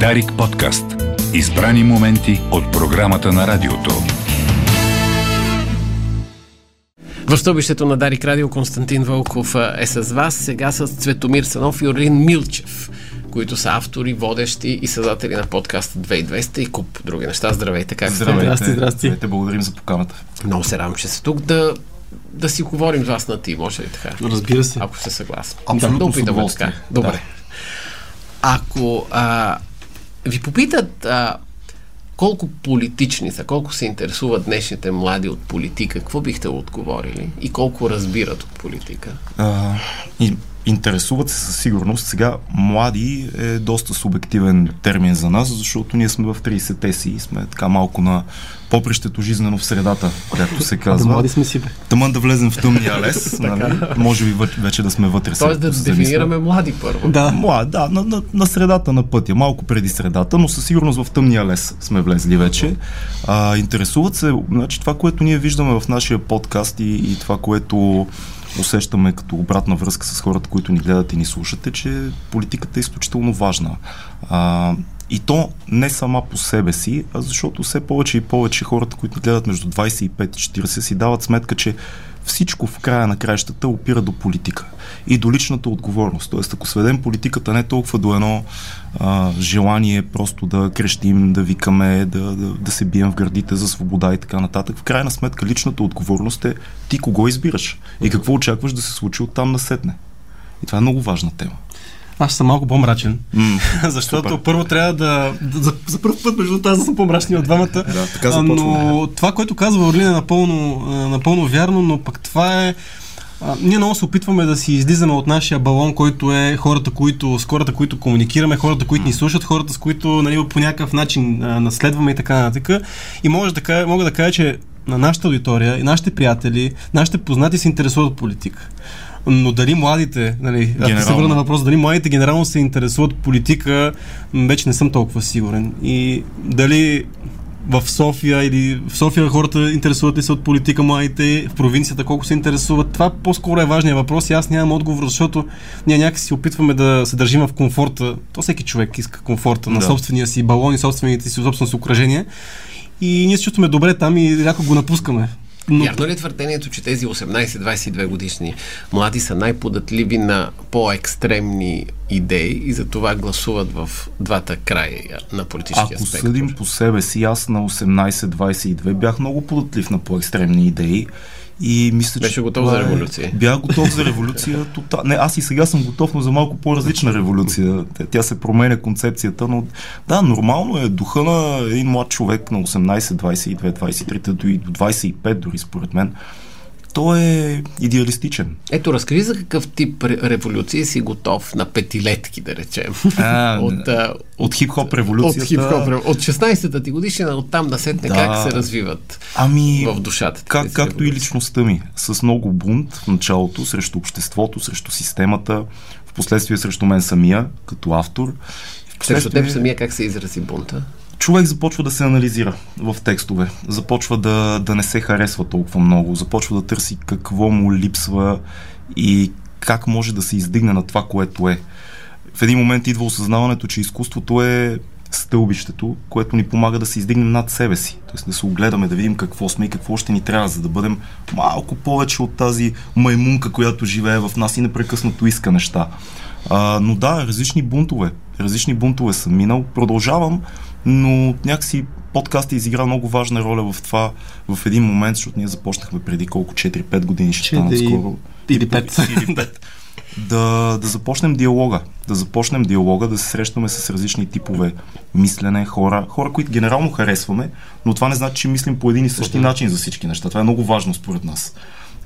Дарик подкаст. Избрани моменти от програмата на радиото. В стълбището на Дарик Радио Константин Вълков е с вас, сега с Цветомир Санов и Орлин Милчев, които са автори, водещи и създатели на подкаста 2200 и куп други неща. Здравейте, как сте? Здравейте, Здрасти, здрасти. Здравейте, благодарим за поканата. Много се радвам, че сте тук да, да си говорим с вас на ти, може ли така? Разбира се. Ако сте съгласни. Абсолютно да, да опитаме така. Добре. Да. Ако а, ви попитат а, колко политични са, колко се интересуват днешните млади от политика, какво бихте отговорили? И колко разбират от политика? А, интересуват се със сигурност. Сега млади е доста субективен термин за нас, защото ние сме в 30-те си и сме така малко на попрището жизнено в средата, както се А да казва. млади сме си, бе. Тъмън да влезем в тъмния лес, нали? може би вече да сме вътре. Тоест да дефинираме млади първо. Да. Млад, да, на, на, на средата на пътя, малко преди средата, но със сигурност в тъмния лес сме влезли вече. А, интересуват се, значи това, което ние виждаме в нашия подкаст и, и това, което усещаме като обратна връзка с хората, които ни гледат и ни слушат, е, че политиката е изключително важна. А, и то не сама по себе си, а защото все повече и повече хората, които гледат между 25 и 40, си дават сметка, че всичко в края на краищата опира до политика и до личната отговорност. Тоест, ако сведем политиката не толкова до едно а, желание просто да крещим, да викаме, да, да, да се бием в гърдите за свобода и така нататък, в крайна сметка личната отговорност е ти кого избираш и какво очакваш да се случи оттам насетне. И това е много важна тема. Аз съм малко по-мрачен. М, Защото супер. първо трябва да... за, за първ път, между другото, аз съм по-мрачния от двамата. Да, така започваме. Но това, което казва Орлин е напълно, а, напълно вярно, но пък това е... А, ние много се опитваме да си излизаме от нашия балон, който е хората, които, с хората, които комуникираме, хората, които ни слушат, хората, с които нали, по някакъв начин а, наследваме и така нататък. И може да мога да кажа, че на нашата аудитория и нашите приятели, нашите познати се интересуват от политика. Но дали младите, нали, ако се върна на въпроса, дали младите генерално се интересуват политика, вече не съм толкова сигурен. И дали в София или в София хората интересуват ли се от политика младите, в провинцията колко се интересуват. Това по-скоро е важният въпрос и аз нямам отговор, защото ние някакси опитваме да се държим в комфорта. То всеки човек иска комфорта на Да. собствения си балон и собствените си собствено си окръжение. И ние се чувстваме добре там и някой го напускаме. Но Вярно ли е твърдението, че тези 18-22 годишни млади са най-податливи на по-екстремни идеи и за това гласуват в двата края на политическия Ако спектър? съдим по себе си, аз на 18-22 бях много податлив на по-екстремни идеи. И мисля, Беше че готов за е- революция. Бях готов за революция. Тота... Не, аз и сега съм готов, но за малко по-различна революция. Тя- се променя концепцията, но да, нормално е духа на един млад човек на 18, 22, 23, дори до 25 дори според мен. Той е идеалистичен. Ето, разкажи за какъв тип ре- революция си готов на петилетки, да речем. А, от, а, от хип-хоп от революцията. хип-хоп. ре- От 16-та ти годишна, от там насетне Да. как се развиват Ами, в душата как, както и личността ми. С много бунт в началото срещу обществото, срещу системата, в последствие срещу мен самия, като автор. Срещу теб самия как се изрази бунта? Човек започва да се анализира в текстове, започва да, да не се харесва толкова много, започва да търси какво му липсва и как може да се издигне на това, което е. В един момент идва осъзнаването, че изкуството е стълбището, което ни помага да се издигнем над себе си. Тоест да се огледаме, да видим какво сме и какво ще ни трябва, за да бъдем малко повече от тази маймунка, която живее в нас и непрекъснато иска неща. А, но да, различни бунтове. Различни бунтове съм минал. Продължавам, но някакси подкаст изигра много важна роля в това в един момент, защото ние започнахме преди колко 4-5 години ще станат скоро. или пет. Или пет. Да, да започнем диалога. Да започнем диалога, да се срещаме с различни типове мислене, хора, хора, които генерално харесваме, но това не значи, че мислим по един и същи начин за всички неща. Това е много важно според нас.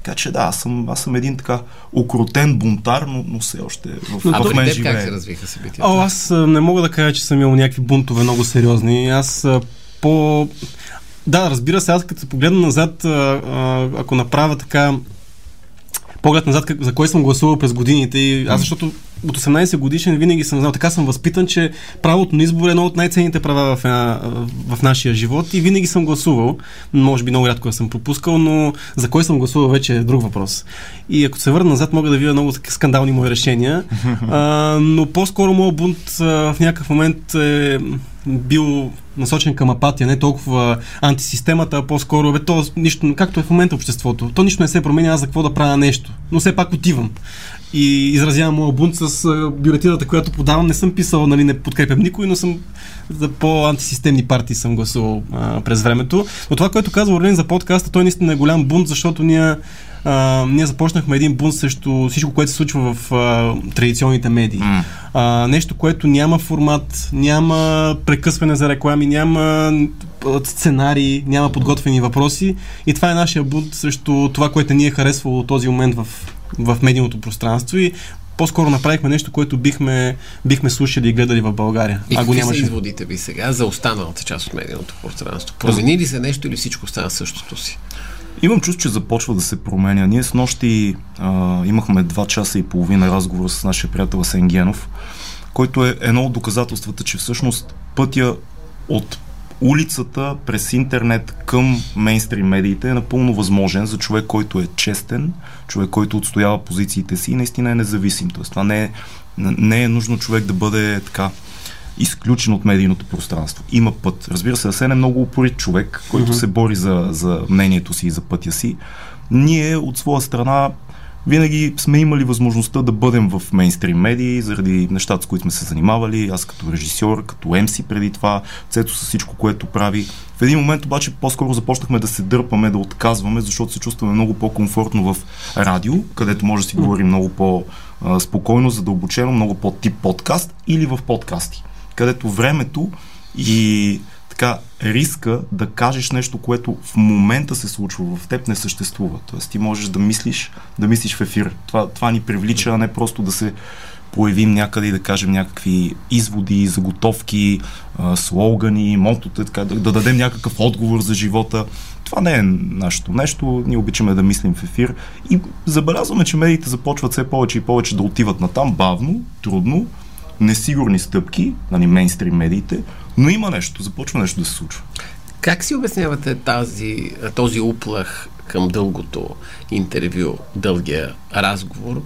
Така че да, аз съм, аз съм един така окрутен бунтар, но, но все още в, А в дори мен теб как живее. се развиха събитията? О, аз не мога да кажа, че съм имал някакви бунтове много сериозни. Аз а, по... Да, разбира се, аз като се погледна назад, ако направя така поглед назад как, за кой съм гласувал през годините и аз защото от 18 годишен винаги съм знал, така съм възпитан, че правото на избор е едно от най-ценните права в, една, в нашия живот и винаги съм гласувал. Може би много рядко съм пропускал, но за кой съм гласувал вече е друг въпрос. И ако се върна назад, мога да видя много скандални мои решения, а, но по-скоро моят бунт а, в някакъв момент е бил насочен към апатия, не толкова антисистемата, а по-скоро, бе, то нищо, както е в момента обществото, то нищо не се променя, аз за какво да правя нещо, но все пак отивам и изразявам моя бунт с бюлетината, която подавам. Не съм писал, нали, не подкрепям никой, но съм за по-антисистемни партии съм гласувал а, през времето. Но това, което казва Орлин за подкаста, той наистина е голям бунт, защото ние а, ние започнахме един бунт срещу всичко, което се случва в а, традиционните медии. Mm. А, нещо, което няма формат, няма прекъсване за реклами, няма сценарии, няма подготвени въпроси. И това е нашия бунт срещу това, което ни е харесвало този момент в, в медийното пространство. И по-скоро направихме нещо, което бихме, бихме слушали и гледали в България. И а го нямаше. са изводите ви сега за останалата част от медийното пространство? Промени ли се нещо или всичко стана същото си? Имам чувство, че започва да се променя. Ние с нощи а, имахме два часа и половина разговор с нашия приятел Асен Генов, който е едно от доказателствата, че всъщност пътя от улицата през интернет към мейнстрим медиите е напълно възможен за човек, който е честен, човек, който отстоява позициите си и наистина е независим. Тоест, това не е, не е нужно човек да бъде така изключен от медийното пространство. Има път. Разбира се, Асен е много упорит човек, който mm-hmm. се бори за, за мнението си и за пътя си. Ние от своя страна винаги сме имали възможността да бъдем в мейнстрим медии заради нещата, с които сме се занимавали. Аз като режисьор, като МС преди това, Цето с всичко, което прави. В един момент обаче по-скоро започнахме да се дърпаме, да отказваме, защото се чувстваме много по-комфортно в радио, където може да си говорим много по-спокойно, задълбочено, много по-тип подкаст или в подкасти където времето и така риска да кажеш нещо, което в момента се случва в теб, не съществува. Тоест ти можеш да мислиш, да мислиш в ефир. Това, това ни привлича, а не просто да се появим някъде и да кажем някакви изводи, заготовки, слогани, мотота, така, да, да дадем някакъв отговор за живота. Това не е нашето нещо. Ние обичаме да мислим в ефир и забелязваме, че медиите започват все повече и повече да отиват на там бавно, трудно, несигурни стъпки, нали, мейнстрим медиите, но има нещо, започва нещо да се случва. Как си обяснявате тази, този уплах към дългото интервю, дългия разговор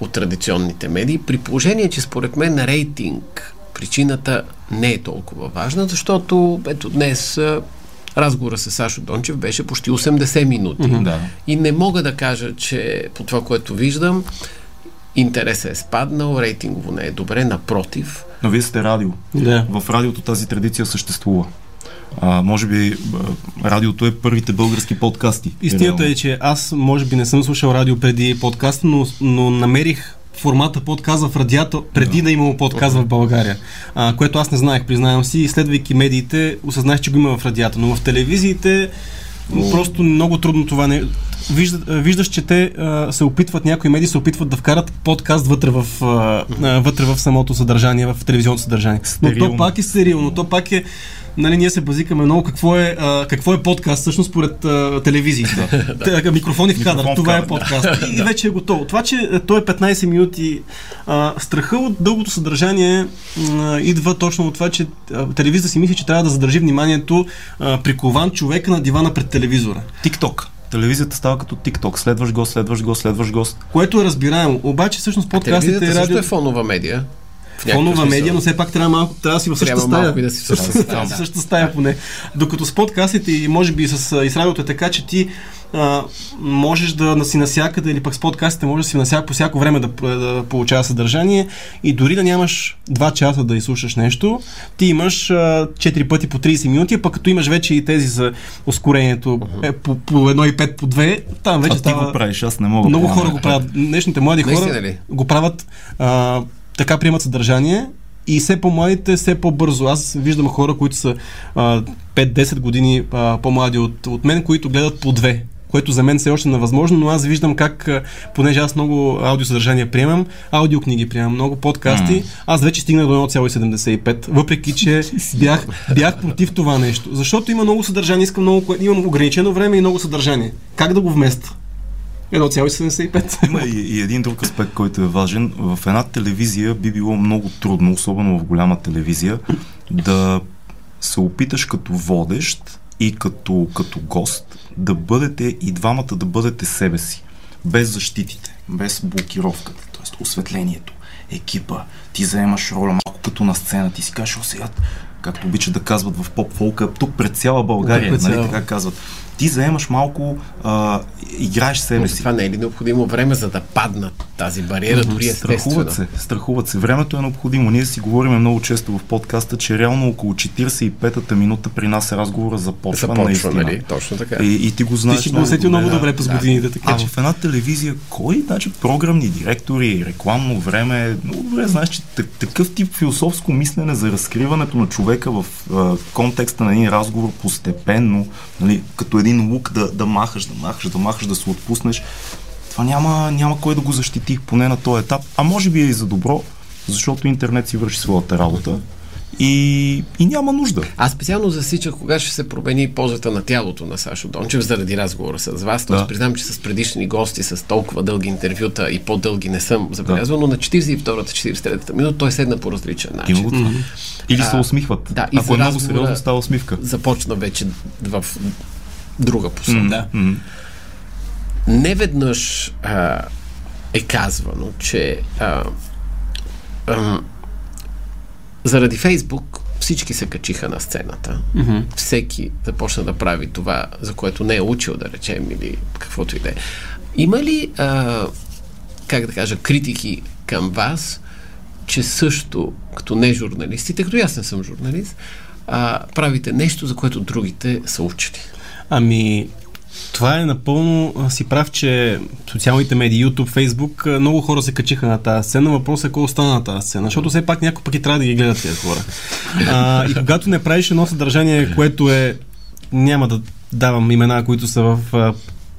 от традиционните медии, при положение, че според мен рейтинг причината не е толкова важна, защото ето днес разговора с Сашо Дончев беше почти 80 минути. Mm-hmm, да. И не мога да кажа, че по това, което виждам, интересът е спаднал, рейтингово не е добре, напротив. Но вие сте радио. Да. В радиото тази традиция съществува. А, може би радиото е първите български подкасти. Истината е, че аз може би не съм слушал радио преди подкаста, но, но намерих формата подкаст в радиато, преди да, да имало подкаст okay. в България. А, което аз не знаех, признавам си, и следвайки медиите, осъзнах, че го има в радиата. Но в телевизиите но... просто много трудно това не вижда, виждаш, че те а, се опитват, някои медии се опитват да вкарат подкаст вътре в, а, вътре в самото съдържание, в телевизионното съдържание. Но то пак е стерилно, то пак е нали, ние се базикаме много какво е, а, какво е подкаст, всъщност според а, телевизиите. да. Микрофони в кадър, това е подкаст. И, и вече е готово. Това, че то е 15 минути, а, страха от дългото съдържание а, идва точно от това, че телевизията си мисли, че трябва да задържи вниманието а, прикован човека на дивана пред телевизора. Тикток телевизията става като TikTok. Следваш го, следваш го, следваш го. Което е разбираемо. Обаче всъщност подкастите е радио... е фонова медия. Фонова медия, но все пак трябва малко, трябва да си в същата стая. Да си в същата стая. в същата стая поне. Докато с подкастите и може би с, и с радиото е така, че ти а, можеш да си насякъде или пък с подкастите можеш да си насяк, по всяко време да, да получава съдържание и дори да нямаш 2 часа да изслушаш нещо, ти имаш а, 4 пъти по 30 минути, пък като имаш вече и тези за ускорението uh-huh. е, по, по 1 и 5 по 2, там вече а става... ти го правиш, аз не мога. Много хора го правят. Днешните млади хора го правят а, така приемат съдържание и все по-младите, все по-бързо. Аз виждам хора, които са а, 5-10 години а, по-млади от, от мен, които гледат по две което за мен все още е невъзможно, но аз виждам как, понеже аз много аудиосъдържание приемам, аудиокниги приемам, много подкасти, mm. аз вече стигнах до 1,75, въпреки че бях, бях против това нещо. Защото има много съдържание, искам много, имам ограничено време и много съдържание. Как да го вместа? 1,75. Има и, и един друг аспект, който е важен. В една телевизия би било много трудно, особено в голяма телевизия, да се опиташ като водещ и като, като гост да бъдете и двамата да бъдете себе си. Без защитите, без блокировката, т.е. осветлението, екипа. Ти заемаш роля малко като на сцена. Ти си кажеш, о, сега, както обичат да казват в поп-фолка, тук пред цяла България, Тук пред нали, така казват. Ти заемаш малко, а, играеш себе Но си. това не е ли необходимо време, за да паднат тази бариера, дори естествено? Страхуват се, страхуват се. Времето е необходимо. Ние си говорим много често в подкаста, че реално около 45-та минута при нас разговора започва, Започва, наистина. нали? Точно така. И, и ти го знаеш. Ти си го усетил много добре през да. годините, така А че. в една телевизия, кой, значи, програмни директори, рекламно време, много добре знаеш, че так- такъв тип философско мислене за разкриването на човека в а, контекста на един разговор постепенно, нали, като един лук да, да махаш, да махаш, да махаш, да се отпуснеш, това няма, няма кой да го защити, поне на този етап. А може би е и за добро, защото интернет си върши своята работа и, и няма нужда. Аз специално засичах кога ще се промени позата на тялото на Сашо Дончев заради разговора с вас. Тоест, Да. признам, че с предишни гости, с толкова дълги интервюта и по-дълги не съм забелязвал, но на 42-та, 43-та минута той седна по различен начин. Има го това. Или се усмихват. да, Ако е много сериозно, става усмивка. Започна вече в друга посока. М, Да. м. Не веднъж а, е казвано, че а, а, заради Фейсбук всички се качиха на сцената. Мгм. Всеки започна да прави това, за което не е учил, да речем, или каквото и да е. Има ли, а, как да кажа, критики към вас, че също, като не журналистите, като и аз не съм журналист, а, правите нещо, за което другите са учили? Ами, това е напълно си прав, че социалните медии, YouTube, Facebook, много хора се качиха на тази сцена. Въпросът е кой остана на тази сцена, защото все пак някой пък и трябва да ги гледат тези хора. А, и когато не правиш едно съдържание, което е, няма да давам имена, които са в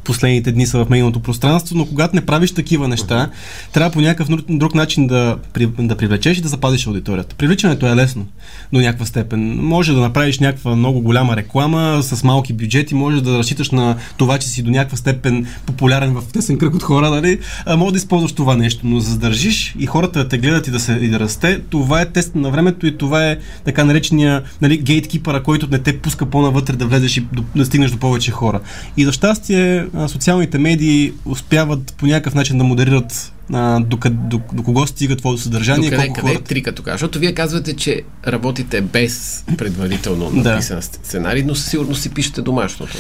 последните дни са в медийното пространство, но когато не правиш такива неща, трябва по някакъв друг, начин да, да привлечеш и да запазиш аудиторията. Привличането е лесно до някаква степен. Може да направиш някаква много голяма реклама с малки бюджети, може да разчиташ на това, че си до някаква степен популярен в тесен кръг от хора, нали? Може да използваш това нещо, но задържиш и хората да те гледат и да, се, и да расте, това е тест на времето и това е така наречения нали, гейткипъра, който не те пуска по-навътре да влезеш и да стигнеш до повече хора. И за щастие социалните медии успяват по някакъв начин да модерират а, до, къд- до, до кого стига твоето съдържание, До къде, колко къде е хората. трика тогава? Защото вие казвате, че работите без предварително Да. написан сценарий, но със сигурност си пишете домашното.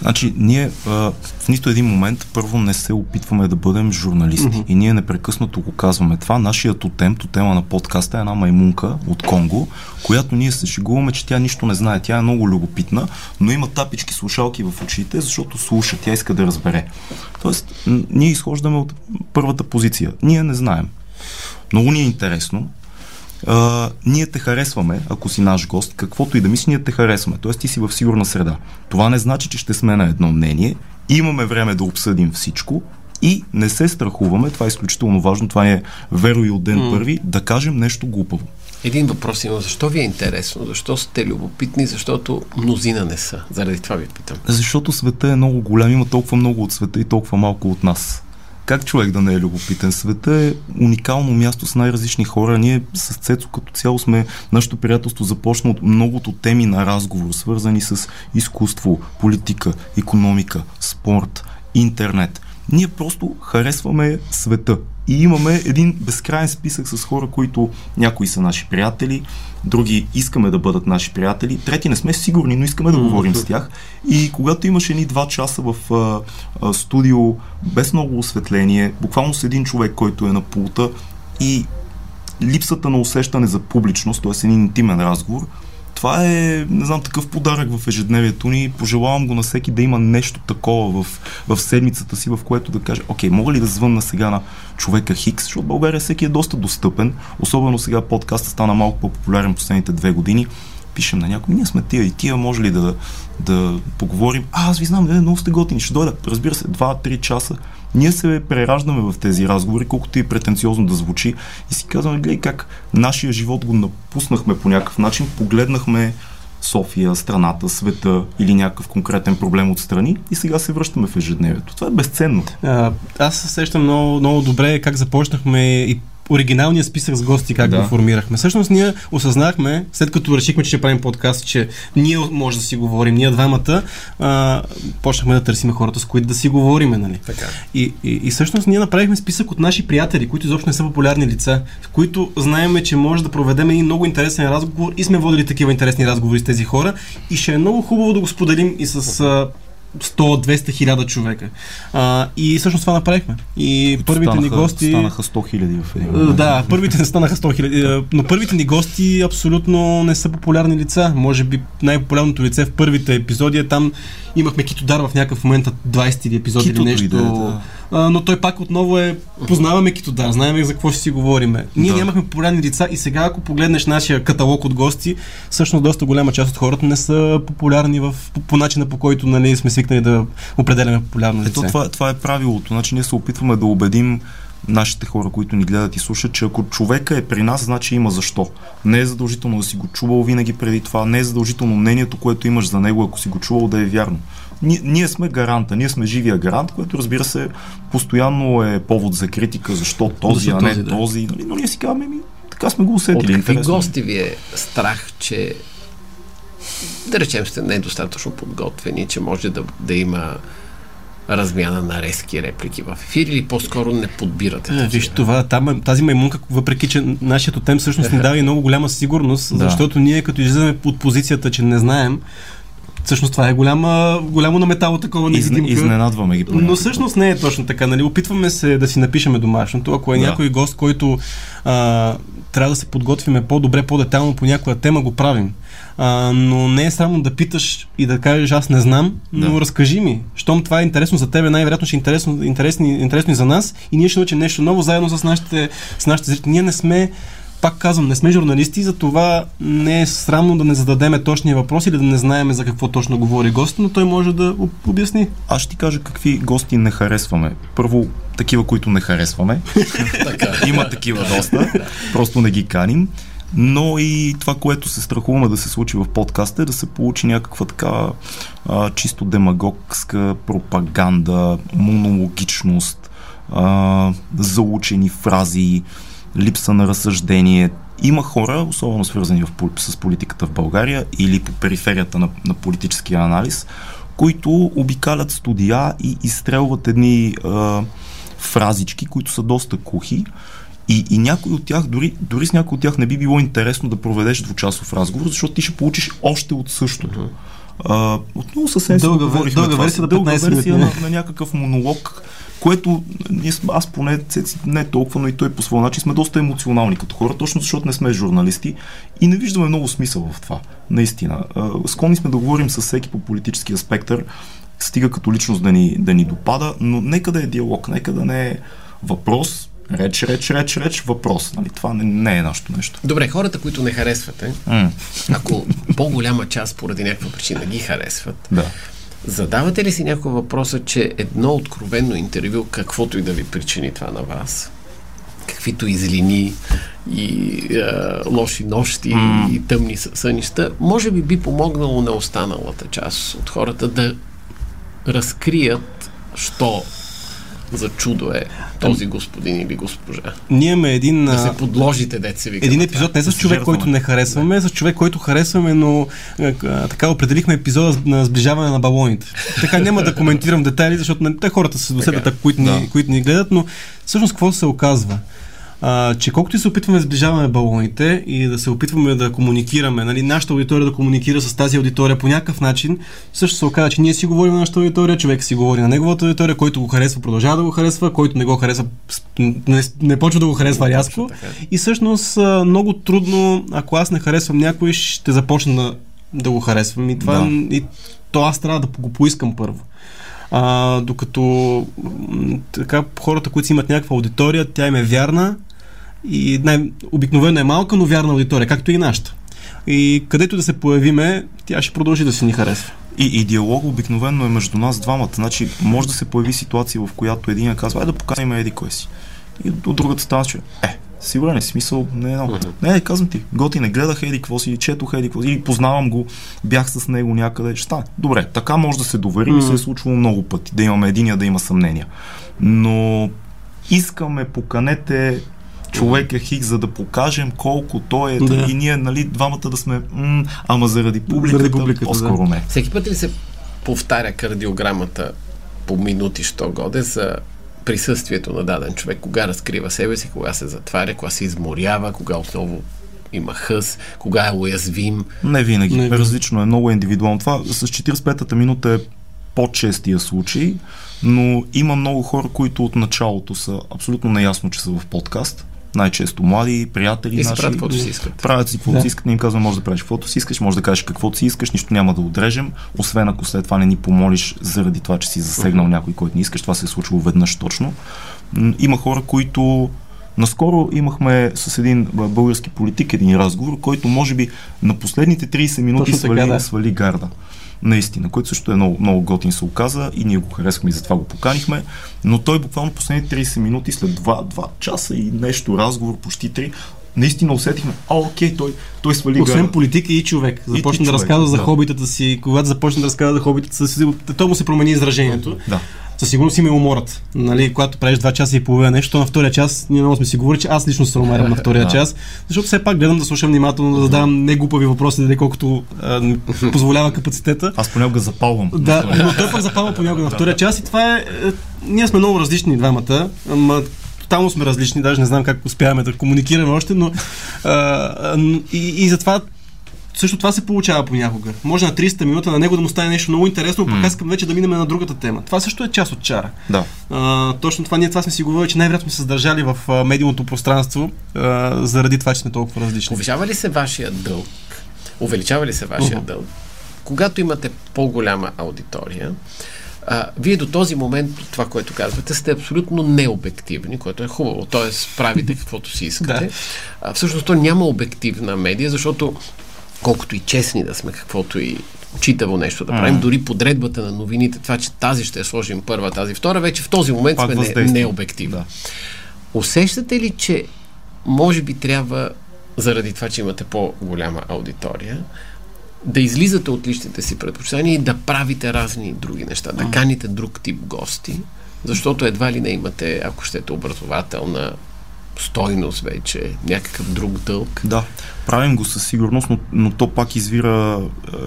Значи, ние а, в нито един момент първо не се опитваме да бъдем журналисти. Мгм. И ние непрекъснато го казваме това. Нашият тотем, тотема на подкаста е една маймунка от Конго, която ние се шегуваме, че тя нищо не знае. Тя е много любопитна, но има тапички слушалки в очите, защото слуша, тя иска да разбере. Тоест, ние изхождаме от първата позиция. Ние не знаем. Много ни е интересно, а, ние те харесваме, ако си наш гост, каквото и да мисли, ние те харесваме. Тоест ти си в сигурна среда. Това не значи, че ще сме на едно мнение. Имаме време да обсъдим всичко и не се страхуваме, това е изключително важно, това е веро и от ден първи, да кажем нещо глупаво. Един въпрос има. Защо ви е интересно? Защо сте любопитни? Защото мнозина не са. Заради това ви питам. Защото света е много голям, има толкова много от света и толкова малко от нас. Как човек да не е любопитен? Света е уникално място с най-различни хора. Ние с Цецо като цяло сме, нашето приятелство започна от многото теми на разговор, свързани с изкуство, политика, економика, спорт, интернет. Ние просто харесваме света. И имаме един безкрайен списък с хора, които някои са наши приятели, други искаме да бъдат наши приятели, трети не сме сигурни, но искаме да говорим с тях. И когато имаш едни два часа в а, а, студио, без много осветление, буквално с един човек, който е на пулта и липсата на усещане за публичност, т.е. един интимен разговор, това е, не знам, такъв подарък в ежедневието ни. Пожелавам го на всеки да има нещо такова в, в седмицата си, в което да каже, окей, мога ли да звънна сега на човека Хикс, защото България всеки е доста достъпен, особено сега подкаста стана малко по-популярен последните две години. Пишем на някой, ние сме тия и тия, може ли да, да поговорим? А, аз ви знам, не, много сте готини, ще дойда. Разбира се, 2-3 часа. Ние се прераждаме в тези разговори, колкото и претенциозно да звучи и си казваме, гледай как нашия живот го напуснахме по някакъв начин, погледнахме София, страната, света или някакъв конкретен проблем отстрани и сега се връщаме в ежедневието. Това е безценно. А, аз се сещам много, много добре как започнахме и оригиналния списък с гости, как да. го формирахме. Всъщност ние осъзнахме, след като решихме, че ще правим подкаст, че ние може да си говорим, ние двамата, а, почнахме да търсим хората, с които да си говорим. Нали? Така. И, и, и всъщност ние направихме списък от наши приятели, които изобщо не са популярни лица, с които знаеме, че може да проведем един много интересен разговор и сме водили такива интересни разговори с тези хора и ще е много хубаво да го споделим и с а, 100-200 хиляда човека. А, и всъщност това направихме. И Които първите станаха, ни гости... Станаха 100 хиляди в един момент. Да, първите не станаха 100 хиляди, но първите ни гости абсолютно не са популярни лица. Може би най-популярното лице в първите епизоди е там имахме Китодар в някакъв момент, 20 или епизод или нещо. иде, да. А, но той пак отново е, познаваме Китодар, знаем за какво ще си говориме. Ние Да. нямахме популярни лица и сега ако погледнеш нашия каталог от гости, всъщност доста голяма част от хората не са популярни в, по, по начина по който нали, сме свикнали да определяме популярно лице. Ето това, това е правилото. Значи ние се опитваме да убедим нашите хора, които ни гледат и слушат, че ако човека е при нас, значи има защо. Не е задължително да си го чувал винаги преди това, не е задължително мнението, което имаш за него, ако си го чувал, да е вярно. Ние, ние сме гаранта, ние сме живия гарант, което разбира се постоянно е повод за критика, защо този, Защо а не този, този. да. Нали? Но ние си казваме, ми, така сме го От усетили. какви интересно е. гости ви е страх, че да речем сте недостатъчно подготвени, че може да, да има размяна на резки реплики в ефир или по-скоро не подбирате? Е, такива? Виж, това, там, тази маймунка, въпреки че нашият тем всъщност ни дава и много голяма сигурност, Да. защото ние като излизаме от позицията, че не знаем, всъщност това е голяма, голямо на метало такова Изне, невидимка. изненадваме ги. Но понякога. всъщност не е точно така. Нали? Опитваме се да си напишеме домашното. Ако е Да. някой гост, който а, трябва да се подготвиме по-добре, по-детайлно по някоя тема, го правим. А, но не е само да питаш и да кажеш аз не знам, но Да. разкажи ми. Щом това е интересно за тебе, най-вероятно ще е интересно, интересно, интересно и за нас и ние ще научим нещо ново заедно с нашите, с нашите зрители. Ние не сме пак казвам, не сме журналисти, за това не е срамно да не зададеме точния въпрос или да не знаеме за какво точно говори гост, но той може да об- обясни. Аз ще ти кажа какви гости не харесваме. Първо, такива, които не харесваме. Има такива доста. Просто не ги каним. Но и това, което се страхуваме да се случи в подкаста е да се получи някаква така а, чисто демагогска пропаганда, монологичност, а, заучени фрази, липса на разсъждение. Има хора, особено свързани в, с политиката в България или по периферията на, на политическия анализ, които обикалят студия и изстрелват едни а, фразички, които са доста кухи. И, и някой от тях, дори, дори с някой от тях не би било интересно да проведеш двучасов разговор, защото ти ще получиш още от същото. А, отново съвсем си Дълга вер- говорихме дълга това. версия дълга 15 версия на, на някакъв монолог, което ние, аз поне Цеци, не толкова, но и той по своя начин сме доста емоционални като хора, точно защото не сме журналисти и не виждаме много смисъл в това. Наистина. Склонни сме да говорим с всеки по политическия спектър, стига като личност да ни, да ни допада, но нека да е диалог, нека да не е въпрос, реч, реч, реч, реч, въпрос. Нали? Това не, не е нашето нещо. Добре, хората, които не харесвате, М, ако по-голяма част поради някаква причина ги харесват, да. Задавате ли си някой въпроса, че едно откровенно интервю, каквото и да ви причини това на вас, каквито излини и е, лоши нощи М. и тъмни съ- сънища, може би би помогнало на останалата част от хората да разкрият, що за чудо е този господин или госпожа. Ние имаме един, Да се подложите, деца вика. един епизод не с Да човек, жертваме. който не харесваме, с човек, който харесваме, но а, така определихме епизода на сближаване на балоните. Така няма да коментирам детайли, защото не, те хората се досетят, Така. които, ни, Да. които ни гледат, но всъщност какво се оказва? А, че колкото и се опитваме да сближаваме балоните и да се опитваме да комуникираме, нали, нашата аудитория да комуникира с тази аудитория по някакъв начин, също се оказва, че ние си говорим на нашата аудитория, човек си говори на неговата аудитория, който го харесва, продължава да го харесва, който не го харесва, не, не почва да го харесва рязко. И всъщност много трудно, ако аз не харесвам някой, ще започна да, да го харесвам. И това Да. и то аз трябва да го поискам първо. А, докато така, хората, които си имат някаква аудитория, тя им е вярна и най- обикновено е малка, но вярна аудитория, както и нашата. И където да се появиме, тя ще продължи да си ни харесва. И, и диалог обикновено е между нас двамата. Значи, може да се появи ситуация, в която един казва, ай да поканим еди кой си. И от другата страна, че е, Сигурен е смисъл, не е много. Не, не, казвам ти, готи не гледах еди какво си, четох еди какво си, или познавам го, бях с него някъде, ще стане. Добре, така може да се довери и се е случвало много пъти, да имаме единия да има съмнения. Но искаме, поканете човек е хик, за да покажем колко той е. Да. И ние, нали, двамата да сме, м- ама заради публиката, Заради публиката, по-скоро не. Всеки път ли се повтаря кардиограмата по минути, що годе, за присъствието на даден човек, кога разкрива себе си, кога се затваря, кога се изморява, кога отново има хъс, кога е уязвим. Не винаги. Не Не винаги. Различно е, много е индивидуално. Това с 45-та минута е по-честия случай, но има много хора, които от началото са абсолютно наясно, че са в подкаст. Най-често млади, приятели И наши. правят каквото си искат. Правят си каквото Да. си искат, не им казвам, може да правиш каквото си искаш, може да кажеш каквото си искаш, нищо няма да отрежем, освен ако след това не ни помолиш заради това, че си засегнал някой, който не искаш. Това се е случило веднъж точно. Има хора, които Наскоро имахме с един български политик един разговор, който може би на последните 30 минути Точно така, свали, да. свали гарда. Наистина, който също е много, много готин се оказа и ние го харесваме и затова го поканихме. Но той буквално последните 30 минути, след 2, 2 часа и нещо разговор, почти 3, наистина усетихме, а окей, той, той свали Освен гарда. политика и човек. Започна ти да човек, разказва за да. хобитата си. Когато започна да разказва за хобитата си, то му се промени изражението. Да. Със сигурност има и уморът. Нали, когато правиш 2 часа и половина нещо, на втория час ние много сме си говорили, че аз лично се умарям на втория Да. час, защото все пак гледам да слушам внимателно, да задавам не глупави въпроси, дали колкото а, позволява капацитета. Аз понякога запалвам. Да, но той пък запалва понякога на втория час и това е, е... Ние сме много различни двамата, ама тотално сме различни, даже не знам как успяваме да комуникираме още, но а, и, и затова също това се получава понякога. Може на 30 минута на него да му стане нещо много интересно, пък аз искам вече да минем на другата тема. Това също е част от чара. Да. А, точно това ние това сме си говорили, че най-вероятно сме се задържали в медийното пространство а, заради това, че сме толкова различни. Повишава ли се вашия дълг? Увеличава ли се вашия Мгм. дълг? Когато имате по-голяма аудитория, а, вие до този момент, това, което казвате, сте абсолютно необективни, което е хубаво. Тоест, правите каквото си искате. Да. а, всъщност, то няма обективна медия, защото колкото и честни да сме, каквото и читаво нещо да правим, дори подредбата на новините, това, че тази ще я сложим първа, тази втора, вече в този момент Пак сме не, въздействие. необективни. Да. Усещате ли, че може би трябва, заради това, че имате по-голяма аудитория, да излизате от личните си предпочитания и да правите разни други неща, да каните друг тип гости, защото едва ли не имате, ако щете, образователна стойност вече, някакъв друг дълг. Да, правим го със сигурност, но, но то пак извира,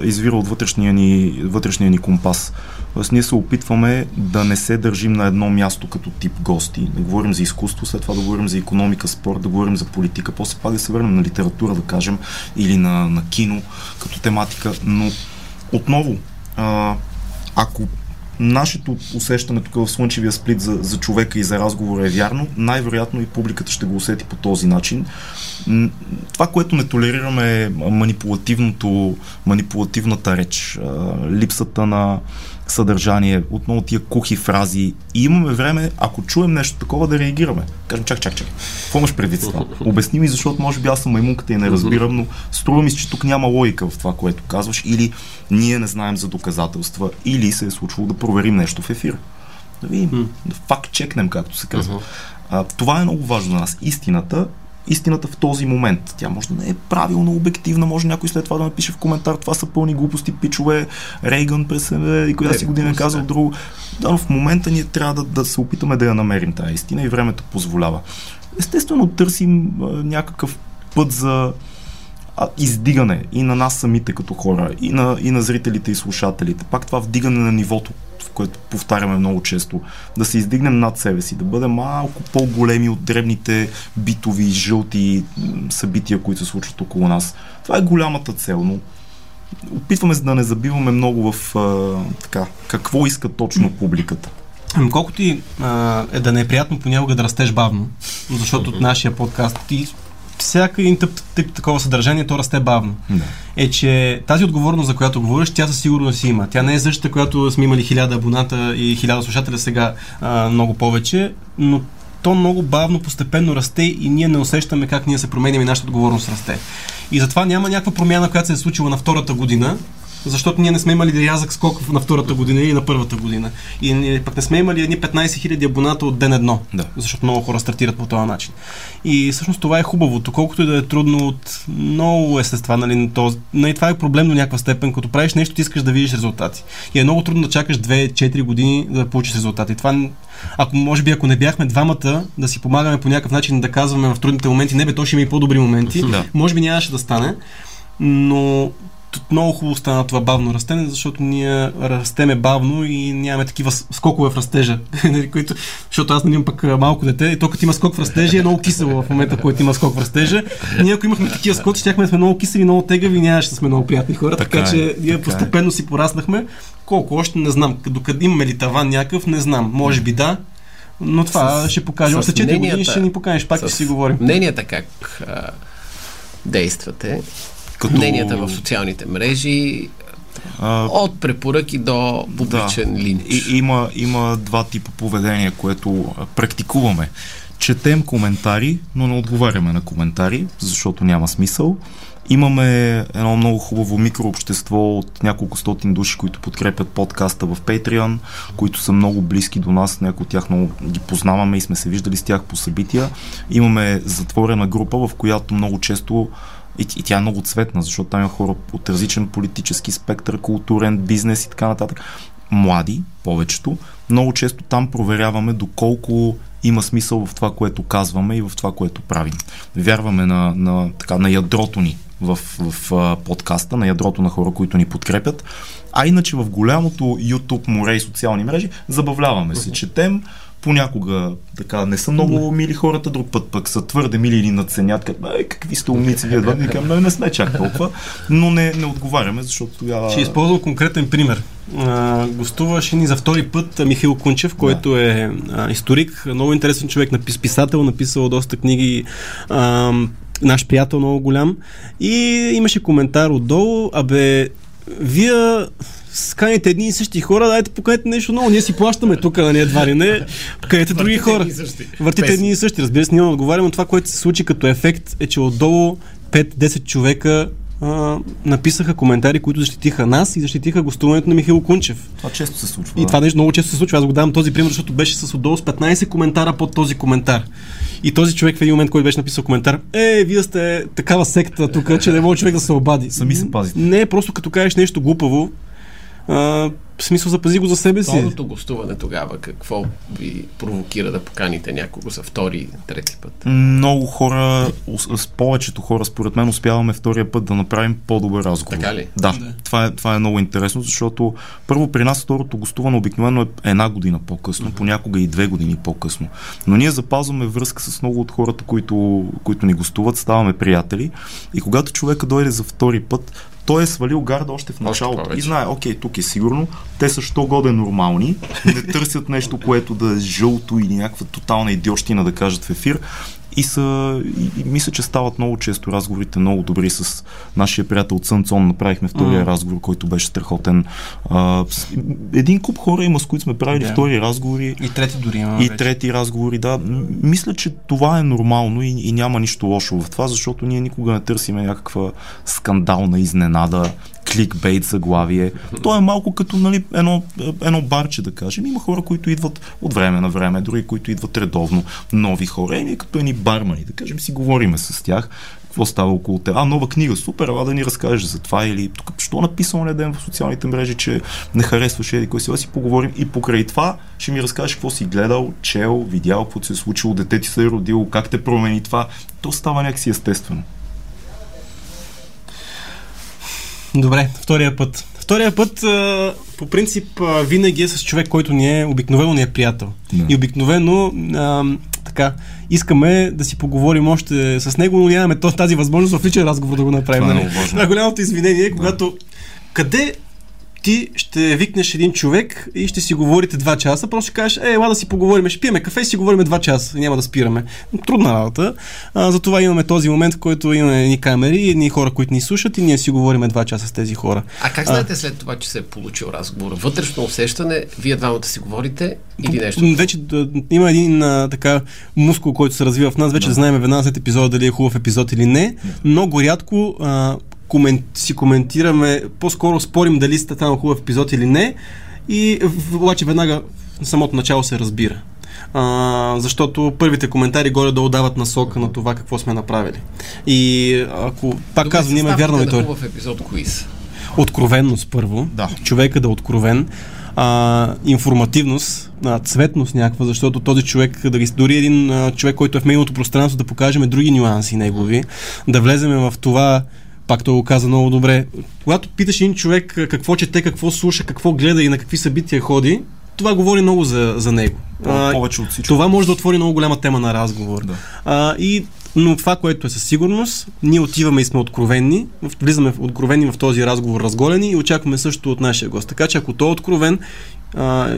извира от вътрешния ни, вътрешния ни компас. Тоест ние се опитваме да не се държим на едно място като тип гости. Да говорим за изкуство, след това да говорим за економика, спорт, да говорим за политика, после пак да се върнем на литература, да кажем, или на, на кино като тематика. Но отново, а, ако нашето усещане тук в Слънчевия сплит за, за човека и за разговора е вярно, най-вероятно и публиката ще го усети по този начин. Това, което не толерираме е манипулативното, манипулативната реч, липсата на съдържание, отново тия кухи фрази. И имаме време, ако чуем нещо такова, да реагираме. Кажем, чак, чак, чак. Какво имаш предвид това? Обясни ми, защото може би аз съм маймунката и не разбирам, но струва ми се, че тук няма логика в това, което казваш, или ние не знаем за доказателства, или се е случвало да проверим нещо в ефир. Да видим, да факт чекнем, както се казва. А, това е много важно за нас. Истината истината в този момент. Тя може да не е правилно обективна, може някой след това да напише в коментар, това са пълни глупости, пичове, Рейган през е, и коя си година е казал друго. Да, но в момента ние трябва да, да се опитаме да я намерим тази истина и времето позволява. Естествено, търсим а, някакъв път за а, издигане и на нас самите като хора, и на, и на зрителите и слушателите. Пак това вдигане на нивото, в което повтаряме много често, да се издигнем над себе си, да бъдем малко по-големи от дребните битови, жълти събития, които се случват около нас. Това е голямата цел, но опитваме се да не забиваме много в а, така, какво иска точно публиката. Ами, Колкото и а, е да не е приятно понякога да растеш бавно, защото от нашия подкаст и всяка един тип, тип такова съдържание, то расте бавно. Да. Е, че тази отговорност, за която говориш, тя със сигурност си има. Тя не е същата, която сме имали хиляда абоната и хиляда слушателя сега а, много повече, но то много бавно, постепенно расте и ние не усещаме как ние се променяме и нашата отговорност расте. И затова няма някаква промяна, която се е случила на втората година, защото ние не сме имали рязък скок на втората година или на първата година. И пък не сме имали едни 15 000 абоната от ден едно, Да. защото много хора стартират по този начин. И всъщност това е хубавото, колкото и да е трудно от много естества, нали, на този, нали, това е проблем до някаква степен, като правиш нещо, ти искаш да видиш резултати. И е много трудно да чакаш 2-4 години да получиш резултати. Това, ако може би, ако не бяхме двамата, да си помагаме по някакъв начин да казваме в трудните моменти, не бе, то ще има и по-добри моменти, Да. може би нямаше да стане, но много хубаво стана това бавно растене, защото ние растеме бавно и нямаме такива скокове в растежа. нали, които, защото аз нали имам пък малко дете и то като има скок в растежа е много кисело в момента, в който има скок в растежа. Ние ако имахме такива скоци, щяхме да сме много кисели, много тегави и нямаше да сме много приятни хора. Така, Така е, че ние така е. постепенно си пораснахме. Колко още не знам. Докъде имаме ли таван някакъв, не знам. Може би да. Но това С- ще покаже. с Още 4 години ще ни поканеш, пак ще с си говорим. Мненията как а, действате, Като- мненията в социалните мрежи, А, от препоръки до публичен Да. линч. И, има, има два типа поведение, което практикуваме. Четем коментари, но не отговаряме на коментари, защото няма смисъл. Имаме едно много хубаво микрообщество от няколко стотин души, които подкрепят подкаста в Patreon, които са много близки до нас, някои от тях много ги познаваме и сме се виждали с тях по събития. Имаме затворена група, в която много често и, и тя е много цветна, защото там има хора от различен политически спектър, културен, бизнес и така нататък. Млади, повечето. Много често там проверяваме доколко има смисъл в това, което казваме и в това, което правим. Вярваме на, на, така, на ядрото ни в, в а, подкаста, на ядрото на хора, които ни подкрепят. А иначе в голямото YouTube море и социални мрежи забавляваме се, четем, понякога така не са много мили хората, друг път пък са твърде мили или надценят, като, «Ай, какви сте умници, вие два, викам, не, не сме чак толкова, но не, не отговаряме, защото тогава... Ще използвам конкретен пример. А, гостуваше ни за втори път Михаил Кунчев, който е а, историк, много интересен човек, напис, писател, написал доста книги, а, наш приятел много голям. И имаше коментар отдолу, абе, вие сканите едни и същи хора, дайте поканете нещо ново. Ние си плащаме тук, нали, едва ли не. Поканете други хора. Въртите едни и същи. Разбира се, ние не отговаряме, но това, което се случи като ефект е, че отдолу 5-10 човека а, написаха коментари, които защитиха нас и защитиха гостуването на Михаил Кунчев. Това често се случва. И това нещо много често се случва. Аз го давам този пример, защото беше с отдолу с 15 коментара под този коментар. И този човек в един момент, който беше написал коментар, е, вие сте такава секта тук, че не може човек да се обади. Сами се пазите. Не, просто като кажеш нещо глупаво, а, в смисъл запази го за себе си. Второто гостуване тогава, какво ви провокира да поканите някого за втори, трети път? Много хора, с повечето хора, според мен, успяваме втория път да направим по-добър разговор. Така ли? Да, това е, това е много интересно, защото първо при нас второто гостуване обикновено е една година по-късно, понякога и две години по-късно. Но ние запазваме връзка с много от хората, които, които ни гостуват, ставаме приятели и когато човека дойде за втори път, той е свалил гарда още в началото повече. и знае, окей, тук е сигурно, те са що годе нормални, не търсят нещо, което да е жълто или някаква тотална идиощина да кажат в ефир. И, са, и, и мисля, че стават много често разговорите много добри с нашия приятел Цънцон. Направихме втория Мгм. разговор, който беше страхотен. А, един куп хора има, с които сме правили Да. втори разговори. И трети дори има. И трети разговори, да. Мисля, че това е нормално и, и няма нищо лошо в това, защото ние никога не търсиме някаква скандална изненада, кликбейт заглавие. То е малко като нали, едно, едно барче, да кажем. Има хора, които идват от време на време, други, които идват редовно, нови хора. И ние като едни бармани, да кажем, си говориме с тях. Какво става около те? А, нова книга, супер, ела да ни разкажеш за това или тук, що написано на ден в социалните мрежи, че не харесваш еди кой си, да си поговорим и покрай това ще ми разкажеш какво си гледал, чел, видял, какво се е случило, дете ти се е родило, как те промени това. То става някакси естествено. Добре, втория път. Втория път, по принцип, винаги е с човек, който ни е обикновено ни е приятел. Да. И обикновено а, така, искаме да си поговорим още с него, но нямаме тази възможност в личен разговор да го направим. Това е нали? Това е голямото извинение, е, когато къде ти ще викнеш един човек и ще си говорите два часа, просто ще кажеш, е, ела да си поговорим, ще пиеме кафе и си говорим два часа, няма да спираме. Трудна работа. А, затова имаме този момент, в който имаме едни камери, едни хора, които ни слушат и ние си говорим два часа с тези хора. А как знаете след това, че се е получил разговор? Вътрешно усещане, вие двамата си говорите или нещо? Вече да, има един а, така мускул, който се развива в нас. Вече да. знаем веднага след епизода дали е хубав епизод или не. Много рядко а, комен, си коментираме, по-скоро спорим дали сте там хубав епизод или не. И в- обаче веднага в самото начало се разбира. А, защото първите коментари горе-долу дават насока на това какво сме направили. И ако, пак Добре, казвам, има съставката вярно и на той. хубав епизод, са? Откровенност първо. Да. Човека да е откровен. А, информативност, а, цветност някаква, защото този човек, да, дори един а, човек, който е в медийното пространство, да покажем други нюанси негови, да влеземе в това, пак той го каза много добре, когато питаш един човек какво чете, какво слуша, какво гледа и на какви събития ходи, това говори много за, за него. А, Повече от всичко. това може да отвори много голяма тема на разговор. Да. А, и, но това, което е със сигурност, ние отиваме и сме откровенни, влизаме откровени в този разговор разголени и очакваме също от нашия гост. Така че ако той е откровен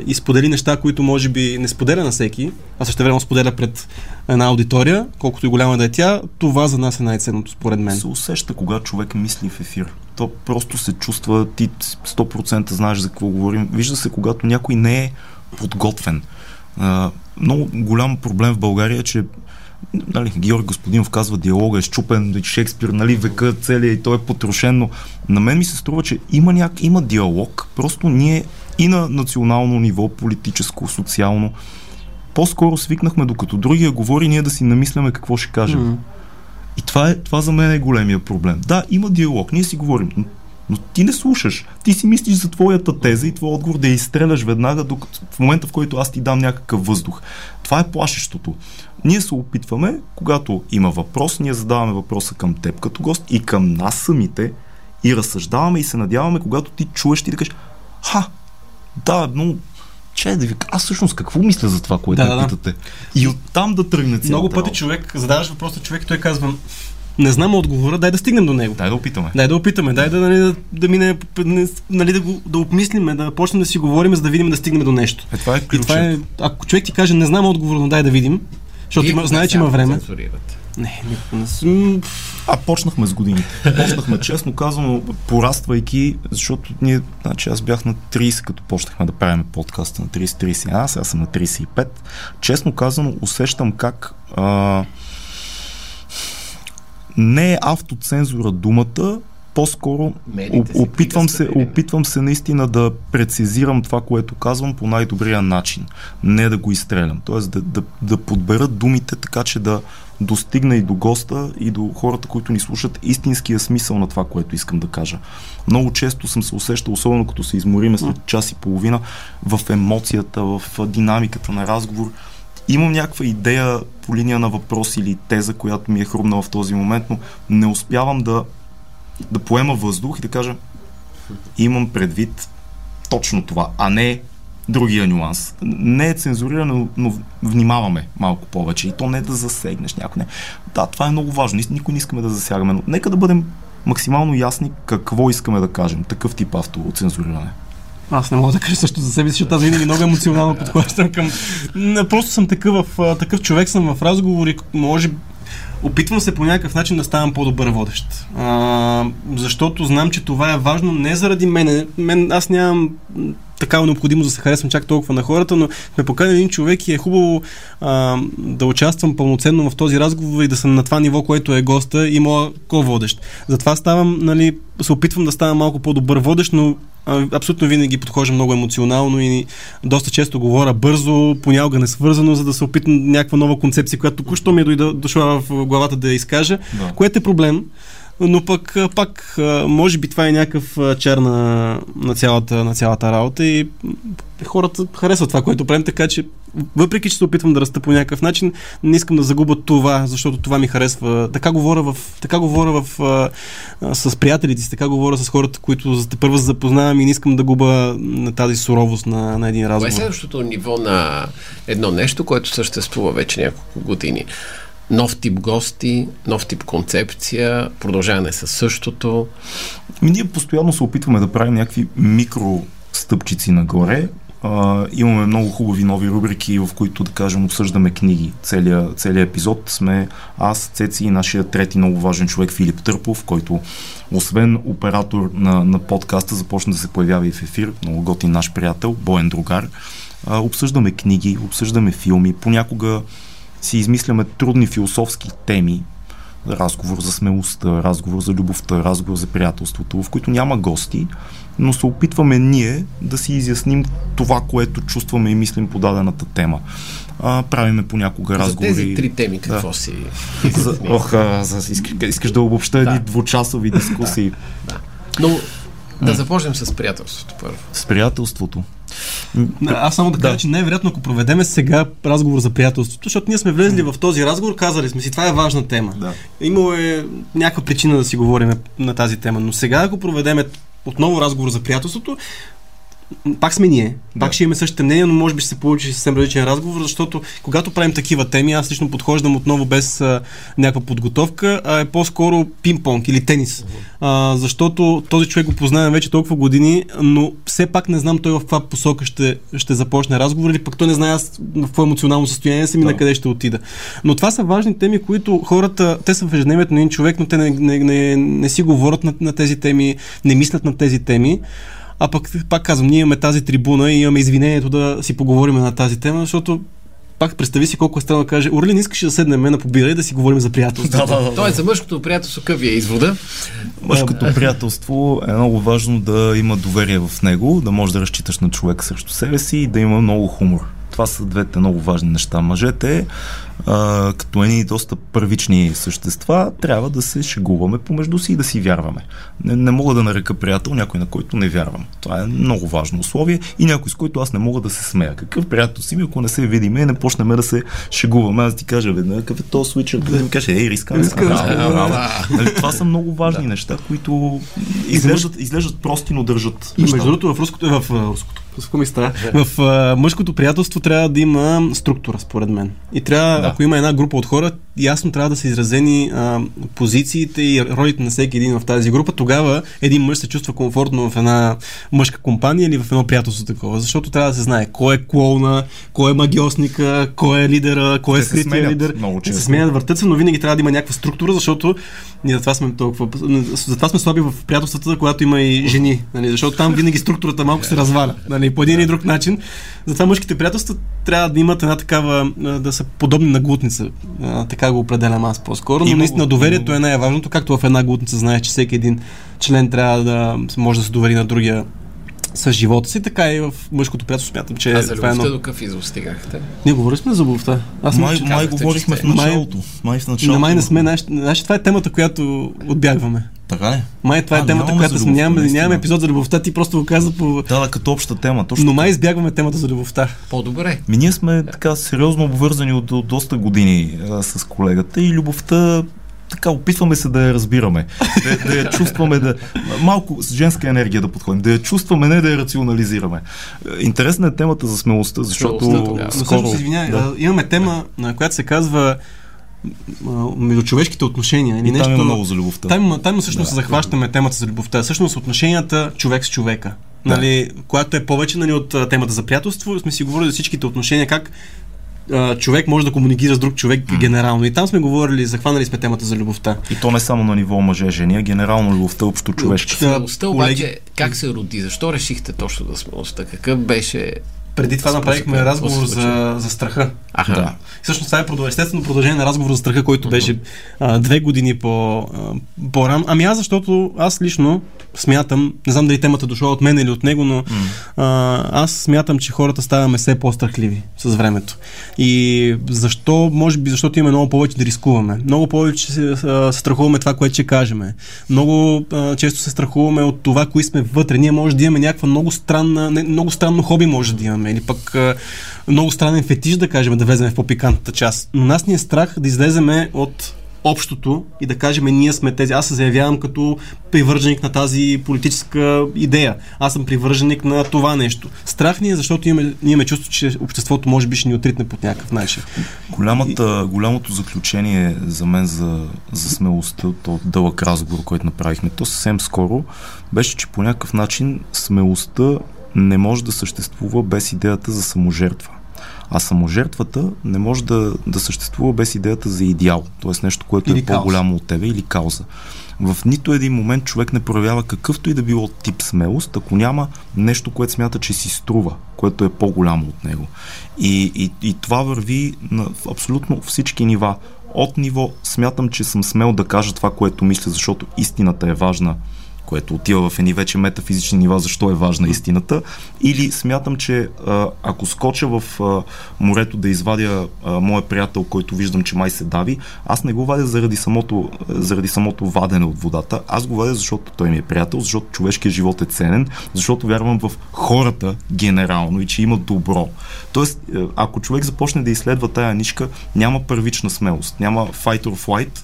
и сподели неща, които може би не споделя на всеки, а също време споделя пред една аудитория, колкото и голяма да е тя, това за нас е най-ценното според мен. се усеща, когато човек мисли в ефир. То просто се чувства, ти 100% знаеш за какво говорим. Вижда се, когато някой не е подготвен. А, много голям проблем в България е, че нали, Георги Господинов казва диалога е щупен, Шекспир, нали, века целият и той е потрошен, но на мен ми се струва, че има, няк... има диалог, просто ние и на национално ниво, политическо, социално, по-скоро свикнахме, докато другия говори, ние да си намисляме какво ще кажем. М. И това, е, това за мен е големия проблем. Да, има диалог, ние си говорим, но, но ти не слушаш. Ти си мислиш за твоята теза и твой отговор да я изстреляш веднага, докато, в момента в който аз ти дам някакъв въздух. Това е плашещото. Ние се опитваме, когато има въпрос, ние задаваме въпроса към теб като гост и към нас самите и разсъждаваме и се надяваме, когато ти чуеш, ти да кажеш, ха, да, но че да ви аз всъщност какво мисля за това, което Да, да, питате? И оттам да тръгне цялата Много пъти човек, задаваш въпроса човек, и той казва, не знам отговора, дай да стигнем до него. Дай да опитаме. Дай да опитаме, дай да, нали, да, да мине, нали, да, го, да обмислиме, да почнем да си говорим, за да видим да стигнем до нещо. Е, това е И това ключът. е, ако човек ти каже, не знам отговора, но дай да видим, защото има, знае, че има време. цензурирате? Не, не, не, не, А почнахме с годините. Почнахме, честно казано, пораствайки, защото ние, значи аз бях на 30, като почнахме да правим подкаста на 30-31, сега съм на 35. Честно казано, усещам как а, не е автоцензура думата, по-скоро опитвам се, опитвам се наистина да прецизирам това, което казвам по най-добрия начин. Не да го изстрелям. Тоест да, да, да подбера думите така, че да достигна и до госта, и до хората, които ни слушат истинския смисъл на това, което искам да кажа. Много често съм се усещал, особено като се измориме след час и половина, в емоцията, в динамиката на разговор. Имам някаква идея по линия на въпрос или теза, която ми е хрумнала в този момент, но не успявам да, да поема въздух и да кажа имам предвид точно това, а не другия нюанс. Не е цензурирано, но внимаваме малко повече. И то не да засегнеш някой. Не. Да, това е много важно. Никой не искаме да засягаме, но нека да бъдем максимално ясни какво искаме да кажем. Такъв тип автоцензуриране. Аз не мога да кажа също за себе си, защото аз винаги много емоционално подхващам към... Просто съм такъв, такъв човек съм в разговори, може Опитвам се по някакъв начин да ставам по-добър водещ. А, защото знам, че това е важно не заради мене. Мен, аз нямам такава необходимост да се харесвам чак толкова на хората, но ме покани един човек и е хубаво а, да участвам пълноценно в този разговор и да съм на това ниво, което е госта и моя ко-водещ. Затова ставам, нали, се опитвам да ставам малко по-добър водещ, но абсолютно винаги подхождам много емоционално и доста често говоря бързо, понякога несвързано, за да се опитам някаква нова концепция, която току-що ми е дойда, дошла в главата да я изкажа, Да. което е проблем. Но пък, пак, може би това е някакъв чар на, на, цялата, на цялата работа и хората харесват това, което правим, така че въпреки, че се опитвам да раста по някакъв начин, не искам да загубя това, защото това ми харесва. Така говоря, в, така говоря в, а, с приятелите си, така говоря с хората, които те първо запознавам и не искам да губа на тази суровост на, на един е разговор. следващото ниво на едно нещо, което съществува вече няколко години? Нов тип гости, нов тип концепция, продължаване с същото. Ми, ние постоянно се опитваме да правим някакви микро стъпчици нагоре. А, имаме много хубави нови рубрики, в които, да кажем, обсъждаме книги. Целият, целият епизод сме аз, Цеци и нашия трети много важен човек Филип Търпов, който освен оператор на, на подкаста, започна да се появява и в ефир. Много готин наш приятел, боен другар. А, обсъждаме книги, обсъждаме филми, понякога си измисляме трудни философски теми, разговор за смелостта, разговор за любовта, разговор за приятелството, в които няма гости, но се опитваме ние да си изясним това, което чувстваме и мислим по дадената тема. А, правиме понякога разговори. За тези три теми какво да. си? за, ох, а, за, искаш, искаш да обобща да. едни двучасови дискусии. да. да. Но да започнем с приятелството първо. С приятелството. Аз само да кажа, да. че най-вероятно, ако проведеме сега разговор за приятелството, защото ние сме влезли в този разговор, казали сме си, това е важна тема. Да. Имало е някаква причина да си говорим на тази тема, но сега, ако проведеме отново разговор за приятелството, пак сме ние. Пак да. ще имаме същите мнения, но може би ще се получи съвсем различен разговор, защото когато правим такива теми, аз лично подхождам отново без а, някаква подготовка, а е по-скоро пинг-понг или тенис. А, защото този човек го познавам вече толкова години, но все пак не знам той в каква посока ще, ще започне разговор или пък той не знае аз в какво емоционално състояние съм и да. на къде ще отида. Но това са важни теми, които хората, те са в ежедневието на един човек, но те не, не, не, не си говорят на, на тези теми, не мислят на тези теми. А пък, пак казвам, ние имаме тази трибуна и имаме извинението да си поговорим на тази тема, защото пак представи си колко е странно да каже, Орлин, искаш да седнем на побира и да си говорим за приятелство. да, да, да, Тоест за мъжкото приятелство какъв е извода? Мъжкото приятелство е много важно да има доверие в него, да можеш да разчиташ на човек срещу себе си и да има много хумор. Това са двете много важни неща. Мъжете а, като едни доста първични същества, трябва да се шегуваме помежду си и да си вярваме. Не, не мога да нарека приятел някой, на който не вярвам. Това е много важно условие и някой, с който аз не мога да се смея. Какъв приятел си ми, ако не се видиме и не почнем да се шегуваме, аз ти кажа веднага, какъв е то свичър, да ми каже, ей, риска, нали, Това са много важни неща, които изглеждат, изглеждат прости, но държат. И между другото, в руското, в руското, в в мъжкото приятелство трябва да има структура, според мен. И трябва. Ако има една група от хора, ясно трябва да са изразени а, позициите и ролите на всеки един в тази група. Тогава един мъж се чувства комфортно в една мъжка компания или в едно приятелство такова. Защото трябва да се знае кой е клоуна, кой е магиосника, кой е лидера, кой е скрития лидер. Много се сменят, въртат се, но винаги трябва да има някаква структура, защото ние затова сме толкова. Затова сме слаби в приятелствата, когато има и жени. Нали? Защото там винаги структурата малко се разваля. Нали? По един или друг начин. Затова мъжките приятелства трябва да имат една такава, да са подобни на глутница. Така го определям аз по-скоро. Но наистина доверието е най-важното, както в една глутница знаеш, че всеки един член трябва да може да се довери на другия с живота си, така и в мъжкото приятелство смятам, че а за любовта е едно... до какъв извод стигахте? Ние говорихме за любовта. Аз май, май, май говорихме в началото. Май, в началото. Но май не сме. Знаеш, това е темата, която отбягваме. Така ли? Май това е темата, която сме. Нямаме, нямаме епизод за любовта, ти просто го каза по. Да, да, като обща тема. Точно. Но май избягваме темата за любовта. По-добре. Ми ние сме така сериозно обвързани от, от доста години а, с колегата и любовта така опитваме се да я разбираме, да, да я чувстваме, да, малко с женска енергия да подходим, да я чувстваме, не да я рационализираме. Интересна е темата за смелостта, защото смелостта, скоро... Но извинявай, да. имаме тема, на която се казва междучовешките отношения. Или и нещо, там има много за любовта. Там, там всъщност да, захващаме да. темата за любовта. Всъщност отношенията човек с човека. Да. Нали, която е повече нали, от темата за приятелство. Сме си говорили за всичките отношения, как а, човек може да комуникира с друг човек mm. генерално. И там сме говорили, захванали сме темата за любовта. И то не само на ниво мъже-жени, а генерално любовта общо човешка. Смелостта обаче, как се роди? Защо решихте точно да смелостта? Какъв беше преди това направихме разговор за, за страха. Аха. Да. Всъщност това е продължение, естествено продължение на разговор за страха, който беше а, две години по, а, по-рано. Ами аз, защото аз лично смятам, не знам дали темата дошла от мен или от него, но а, аз смятам, че хората ставаме все по-страхливи с времето. И защо? Може би защото имаме много повече да рискуваме. Много повече се, страхуваме това, което ще кажем. Много а, често се страхуваме от това, кои сме вътре. Ние може да имаме някаква много странна, не, много странно хоби може да имаме или пък много странен фетиш, да кажем, да влезем в по-пикантната част. Но нас ни е страх да излеземе от общото и да кажем ние сме тези. Аз се заявявам като привърженик на тази политическа идея. Аз съм привърженик на това нещо. Страх ни е, защото имаме, имаме чувство, че обществото може би ще ни отритне под някакъв начин. Голямата, голямото заключение за мен за, за смелостта, то дълъг разговор, който направихме, то съвсем скоро, беше, че по някакъв начин смелостта не може да съществува без идеята за саможертва. А саможертвата не може да, да съществува без идеята за идеал, т.е. нещо, което или е по-голямо от тебе или кауза. В нито един момент човек не проявява какъвто и да било тип смелост, ако няма нещо, което смята, че си струва, което е по-голямо от него. И, и, и това върви на абсолютно всички нива от ниво смятам, че съм смел да кажа това, което мисля, защото истината е важна което отива в едни вече метафизични нива, защо е важна истината, или смятам, че ако скоча в морето да извадя моя приятел, който виждам, че май се дави, аз не го вадя заради самото, заради самото вадене от водата, аз го вадя, защото той ми е приятел, защото човешкият живот е ценен, защото вярвам в хората генерално и че има добро. Тоест, е, ако човек започне да изследва тая нишка, няма първична смелост, няма fight or flight,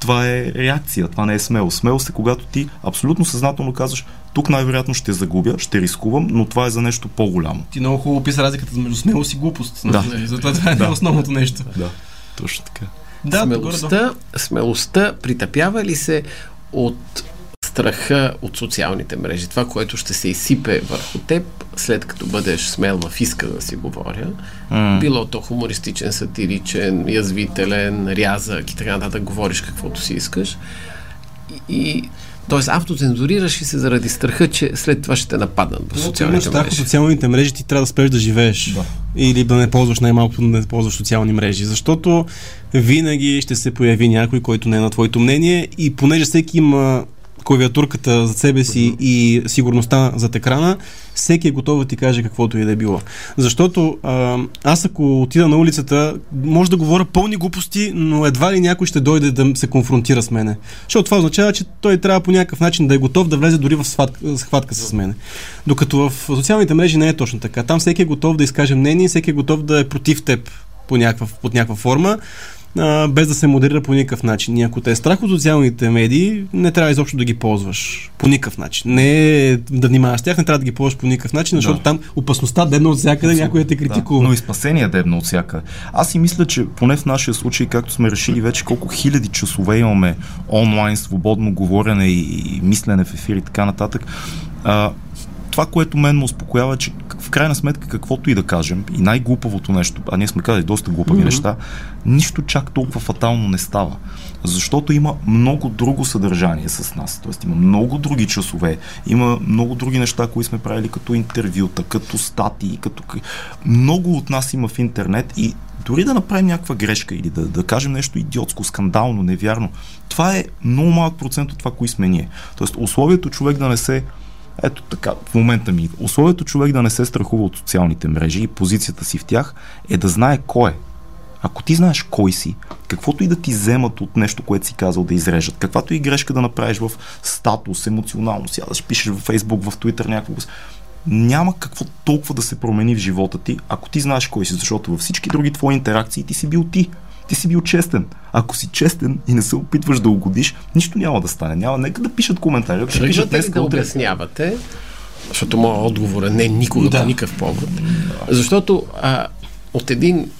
това е реакция, това не е смелост. Смелост е когато ти абсолютно съзнателно казваш, тук най-вероятно ще загубя, ще рискувам, но това е за нещо по-голямо. Ти много хубаво описа разликата между смелост и глупост. Да. Нали? Затова това е Да. основното нещо. Да, точно така. Да, смелостта, смелостта притъпява ли се от страха от социалните мрежи, това, което ще се изсипе върху теб, след като бъдеш смел в иска да си говоря, М. било то хумористичен, сатиричен, язвителен, рязък и така нататък, говориш каквото си искаш. И, и т.е. автоцензурираш и се заради страха, че след това ще те нападнат ако имаш социалните страх от мрежи. социалните мрежи, ти трябва да спреш да живееш. Да. Или да не ползваш най-малкото да не ползваш социални мрежи. Защото винаги ще се появи някой, който не е на твоето мнение и понеже всеки има клавиатурката за себе си и сигурността зад екрана, всеки е готов да ти каже каквото и да е било. Защото а, аз ако отида на улицата, може да говоря пълни глупости, но едва ли някой ще дойде да се конфронтира с мене. Защото това означава, че той трябва по някакъв начин да е готов да влезе дори в схватка, схватка с мене. Докато в социалните мрежи не е точно така. Там всеки е готов да изкаже мнение, всеки е готов да е против теб по някаква, под някаква форма, а, без да се модерира по никакъв начин. И ако те е страх от социалните медии, не трябва изобщо да ги ползваш по никакъв начин. Не да внимаваш с тях, не трябва да ги ползваш по никакъв начин, защото Да. там опасността дебна от всякъде, някой да те критикува. Да, но и спасение дебно от всяка. Аз си мисля, че поне в нашия случай, както сме решили вече колко хиляди часове имаме онлайн, свободно говорене и, и мислене в ефир и така нататък, а, това, което мен ме успокоява, е, че в крайна сметка каквото и да кажем, и най-глупавото нещо, а ние сме казали доста глупави mm-hmm. неща, нищо чак толкова фатално не става. Защото има много друго съдържание с нас. Тоест има много други часове, има много други неща, които сме правили като интервюта, като статии, като... Много от нас има в интернет и дори да направим някаква грешка или да, да кажем нещо идиотско, скандално, невярно, това е много малък процент от това, кои сме ние. Тоест условието човек да не се ето така, в момента ми. Условието човек да не се страхува от социалните мрежи и позицията си в тях е да знае кой е. Ако ти знаеш кой си, каквото и да ти вземат от нещо, което си казал да изрежат, каквато и грешка да направиш в статус, емоционално, сядаш, пишеш в Фейсбук, в Twitter някакво, няма какво толкова да се промени в живота ти, ако ти знаеш кой си, защото във всички други твои интеракции ти си бил ти. Ти си бил честен. Ако си честен и не се опитваш да угодиш, нищо няма да стане. Няма, нека да пишат коментари. Ако ще пишат днес, да утре. обяснявате, защото моят отговор е не никога Да. по никакъв повод, защото а, от един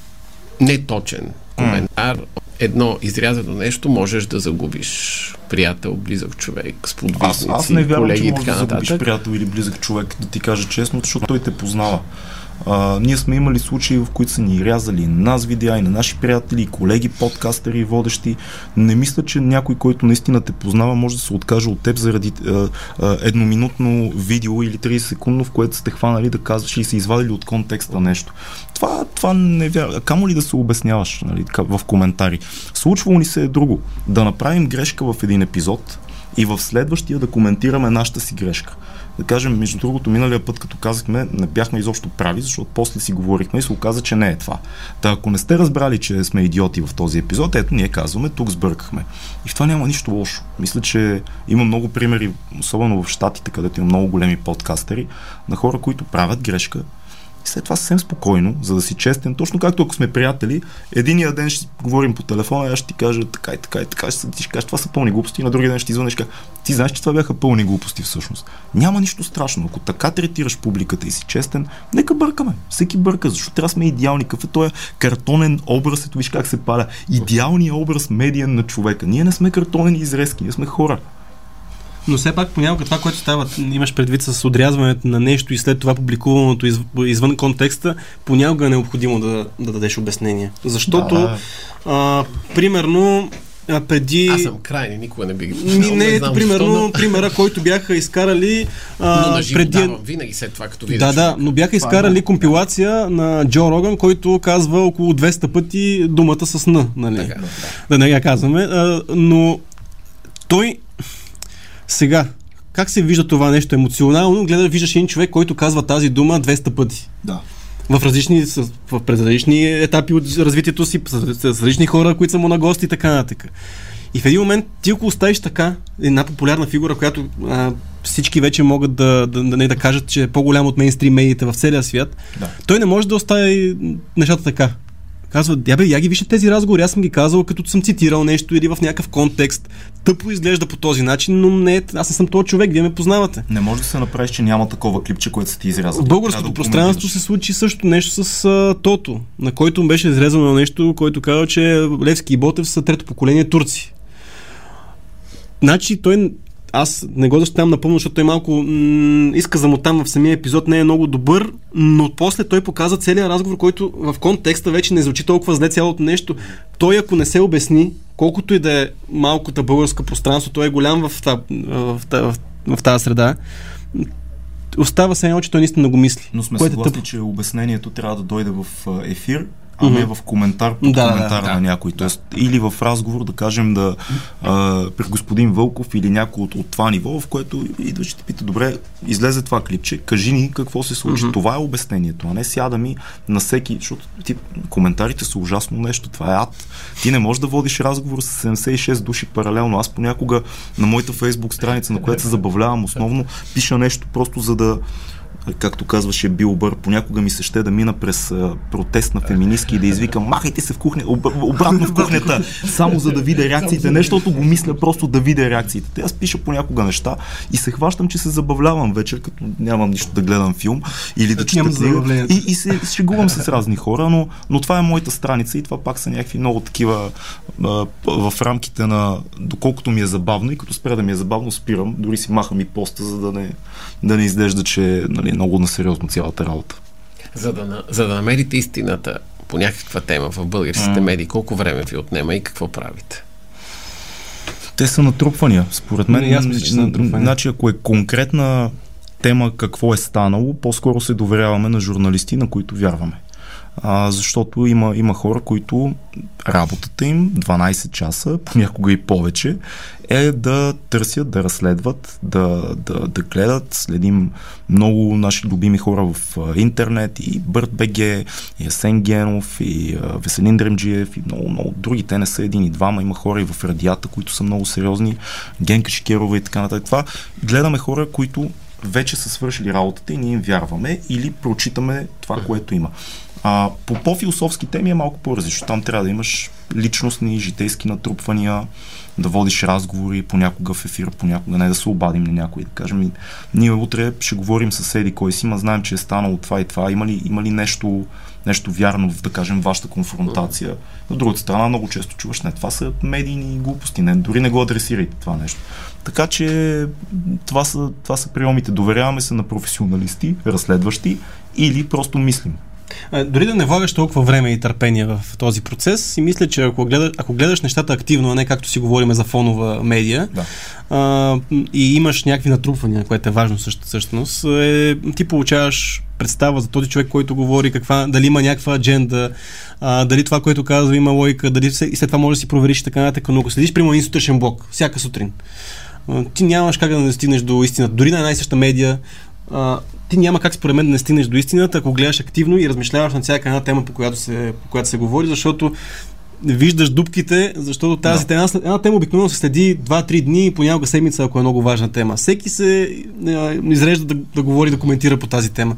неточен коментар, едно изрязано нещо, можеш да загубиш приятел, близък човек, Аз, сподвижници, аз не вярвам, колеги че можеш да загубиш приятел или близък човек, да ти кажа честно, защото той те познава. А, ние сме имали случаи, в които са ни рязали нас видеа, и на наши приятели, и колеги, подкастери, водещи. Не мисля, че някой, който наистина те познава, може да се откаже от теб заради а, а, едноминутно видео или 30 секундно, в което сте хванали да казваш и се извадили от контекста нещо. Това, това не вярвам. Камо ли да се обясняваш нали, в коментари? Случвало ни се е друго. Да направим грешка в един епизод, и в следващия да коментираме нашата си грешка. Да кажем, между другото, миналия път, като казахме, не бяхме изобщо прави, защото после си говорихме и се оказа, че не е това. Та ако не сте разбрали, че сме идиоти в този епизод, ето ние казваме, тук сбъркахме. И в това няма нищо лошо. Мисля, че има много примери, особено в Штатите, където има много големи подкастери, на хора, които правят грешка, и след това съвсем спокойно, за да си честен, точно както ако сме приятели, единия ден ще говорим по телефона, аз ще ти кажа така и така и така, ще ти кажа, това са пълни глупости, на другия ден ще ти звънеш, кажа, ти знаеш, че това бяха пълни глупости всъщност. Няма нищо страшно. Ако така третираш публиката и си честен, нека бъркаме. Всеки бърка, защото трябва сме идеални. Какъв е картонен образ, ето виж как се паля. Идеалният образ медиен на човека. Ние не сме картонени изрезки, ние сме хора. Но все пак понякога това, което става, имаш предвид с отрязването на нещо и след това публикуваното из, извън контекста, понякога е необходимо да, да дадеш обяснение. Защото, Да. а, примерно, а, преди... Аз съм крайни, никога не би ги Ми, познал, не, ето, знам примерно, защо, но- примера, който бяха изкарали а, но на живо преди... давам, винаги след това, като видя Да, да, но бяха изкарали компилация на Джо Роган, който казва около 200 пъти думата с Н, нали? Така, да. да не я казваме. А, но той сега, как се вижда това нещо емоционално? Гледа, виждаш един човек, който казва тази дума 200 пъти. Да. В различни, в, различни етапи от развитието си, с, с различни хора, които са му на гости и така нататък. И в един момент ти ако оставиш така една популярна фигура, която а, всички вече могат да, да, да, не да кажат, че е по-голям от мейнстрим медиите в целия свят, Да. той не може да остави нещата така. Казва, я бе, я ги вижте тези разговори, аз съм ги казал, като съм цитирал нещо или в някакъв контекст. Тъпо изглежда по този начин, но не, аз не съм този човек, вие ме познавате. Не може да се направиш, че няма такова клипче, което са ти изрязали. В българското да пространство се случи също нещо с а, Тото, на който беше изрезано нещо, който казва, че Левски и Ботев са трето поколение турци. Значи той аз не го защитавам напълно, защото той малко м- изказа му там в самия епизод не е много добър, но после той показа целият разговор, който в контекста вече не звучи толкова зле цялото нещо. Той ако не се обясни, колкото и да е малкото българско пространство, той е голям в, та, в, та, в, в тази среда, остава се едно, че той наистина го мисли. Но сме е съгласни, тъпо. че обяснението трябва да дойде в ефир, а не в коментар под Да, да, коментар да. на някой. Тоест, или в разговор, да кажем, да а, при господин Вълков или някой от, от това ниво, в което идваш и те пита, добре, излезе това клипче, кажи ни какво се случи. Мгм. Това е обяснението, а не сяда ми на всеки, защото ти, коментарите са ужасно нещо, това е ад. Ти не можеш да водиш разговор с 76 души паралелно. Аз понякога на моята фейсбук страница, на която се забавлявам основно, пиша нещо просто за да както казваше Бил Бър, понякога ми се ще да мина през протест на феминистки и да извикам махайте се в кухня, об, обратно в кухнята, само за да видя реакциите, не защото го мисля, просто да видя реакциите. Те аз пиша понякога неща и се хващам, че се забавлявам вечер, като нямам нищо да гледам филм или да чета книга. забавлението. И, и се шегувам с разни хора, но, но това е моята страница и това пак са някакви много такива а, в рамките на доколкото ми е забавно и като спре да ми е забавно спирам, дори си махам и поста, за да не, да не изглежда, че нали, много насериозно цялата работа. За да, за да намерите истината по някаква тема в българските медии, колко време ви отнема и какво правите? Те са натрупвания. Според мен, аз мисля, че са натрупвания. Значи, ако е конкретна тема какво е станало, по-скоро се доверяваме на журналисти, на които вярваме. А, защото има, има хора, които работата им 12 часа, понякога и повече, е да търсят, да разследват, да, да, да гледат. Следим много наши любими хора в интернет и Бърт БГ, и Асен Генов, и Веселин Дремджиев, и много, много други. Те не са един и двама. Има хора и в радията, които са много сериозни. Генка Шикерова и така нататък. Това гледаме хора, които вече са свършили работата и ние им вярваме или прочитаме това, което има. А, по по-философски теми е малко по-различно. Там трябва да имаш личностни, житейски натрупвания, да водиш разговори понякога в ефир, понякога не да се обадим на някой, да кажем, «Ми, ние утре ще говорим с Еди кой си, ма знаем, че е станало това и това. Има ли, има ли нещо, нещо вярно в, да кажем, вашата конфронтация? От другата страна много често чуваш, не, това са медийни глупости, не, дори не го адресирайте това нещо. Така че това са, това са приемите. Доверяваме се на професионалисти, разследващи или просто мислим. Дори да не влагаш толкова време и търпение в този процес, и мисля, че ако гледаш, ако гледаш нещата активно, а не както си говорим за фонова медия, Да. а, и имаш някакви натрупвания, което е важно също, всъщност, е, ти получаваш представа за този човек, който говори, каква, дали има някаква адженда, а, дали това, което казва, има логика, дали се, и след това може да си провериш така нататък. Но ако следиш, примерно, един сутрешен блок, всяка сутрин, ти нямаш как да не стигнеш до истината. Дори на една и съща медия, а, ти няма как според мен да не стигнеш до истината, ако гледаш активно и размишляваш на всяка една тема, по която се, по която се говори, защото виждаш дупките, защото тази Да. тема, една, една тема обикновено се следи 2-3 дни, понякога седмица, ако е много важна тема. Всеки се а, изрежда да, да говори, да коментира по тази тема.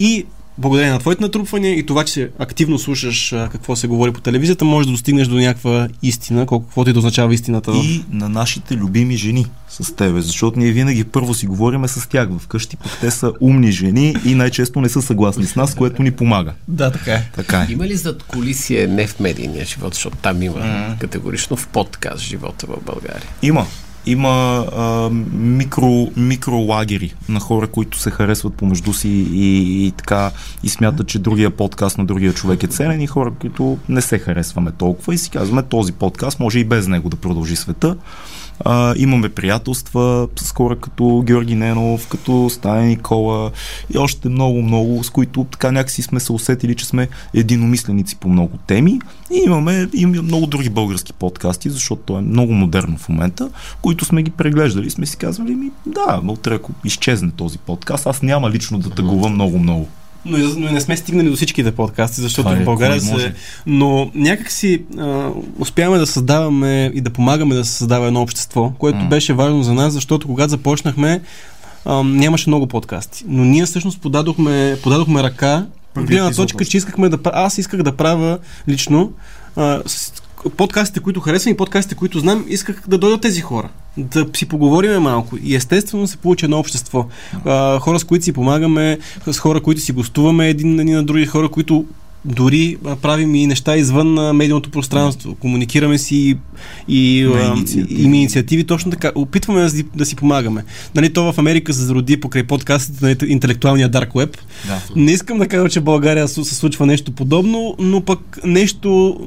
И благодарение на твоите натрупвания и това, че активно слушаш а, какво се говори по телевизията, може да достигнеш до някаква истина, колко- каквото и да означава истината. И на нашите любими жени с тебе, защото ние винаги първо си говориме с тях вкъщи, пък те са умни жени и най-често не са съгласни с нас, което ни помага. Да, така е. Така е. Има ли зад колисие не в медийния живот, защото там има категорично в подкаст живота в България? Има. Има а, микро, микролагери на хора, които се харесват помежду си и, и така и смятат, че другия подкаст на другия човек е ценен и хора, които не се харесваме толкова и си казваме този подкаст може и без него да продължи света. А, имаме приятелства с хора като Георги Ненов, като Стая Никола и още много-много, с които така някакси сме се усетили, че сме единомисленици по много теми. И имаме, имаме много други български подкасти, защото то е много модерно в момента, които сме ги преглеждали. Сме си казвали, ми, да, утре ако изчезне този подкаст, аз няма лично да тъгувам много-много. Но, но не сме стигнали до всичките подкасти, защото Това е, в България кой може. се... Но някак си а, успяваме да създаваме и да помагаме да се създава едно общество, което М. беше важно за нас, защото когато започнахме, а, нямаше много подкасти. Но ние всъщност подадохме, подадохме ръка гледна точка, че искахме да... Аз исках да правя лично а, с, подкастите, които харесвам и подкастите, които знам, исках да дойдат тези хора. Да си поговориме малко. И естествено се получи едно общество. А, хора, с които си помагаме, с хора, които си гостуваме един, един на други, хора, които дори правим и неща извън медийното пространство. Комуникираме си и, и, а, инициативи. има инициативи. Точно така. Опитваме да си, да си помагаме. Нали, то в Америка се зароди покрай подкастите на интелектуалния Dark Web. Да. Не искам да кажа, че в България се случва нещо подобно, но пък нещо.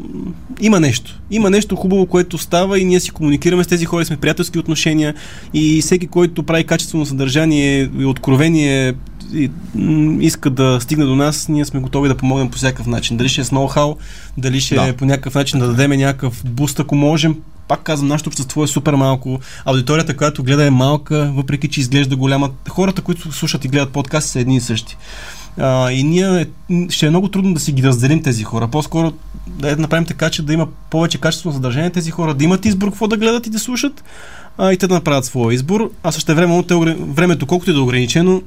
Има нещо. Има нещо хубаво, което става и ние си комуникираме с тези хора, сме приятелски отношения и всеки, който прави качествено съдържание и откровение и, иска да стигне до нас, ние сме готови да помогнем по всякакъв начин. Дали ще е с ноу-хау, дали ще Да. е по някакъв начин да дадем някакъв буст, ако можем. Пак казвам, нашето общество е супер малко. Аудиторията, която гледа е малка, въпреки че изглежда голяма. Хората, които слушат и гледат подкасти, са едни и същи. А, и ние м, ще е много трудно да си ги разделим тези хора. По-скоро да направим така, че да има повече качествено съдържание тези хора, да имат избор какво да гледат и да слушат, а, и те да направят своя избор. А също време, времето, колкото и да е ограничено,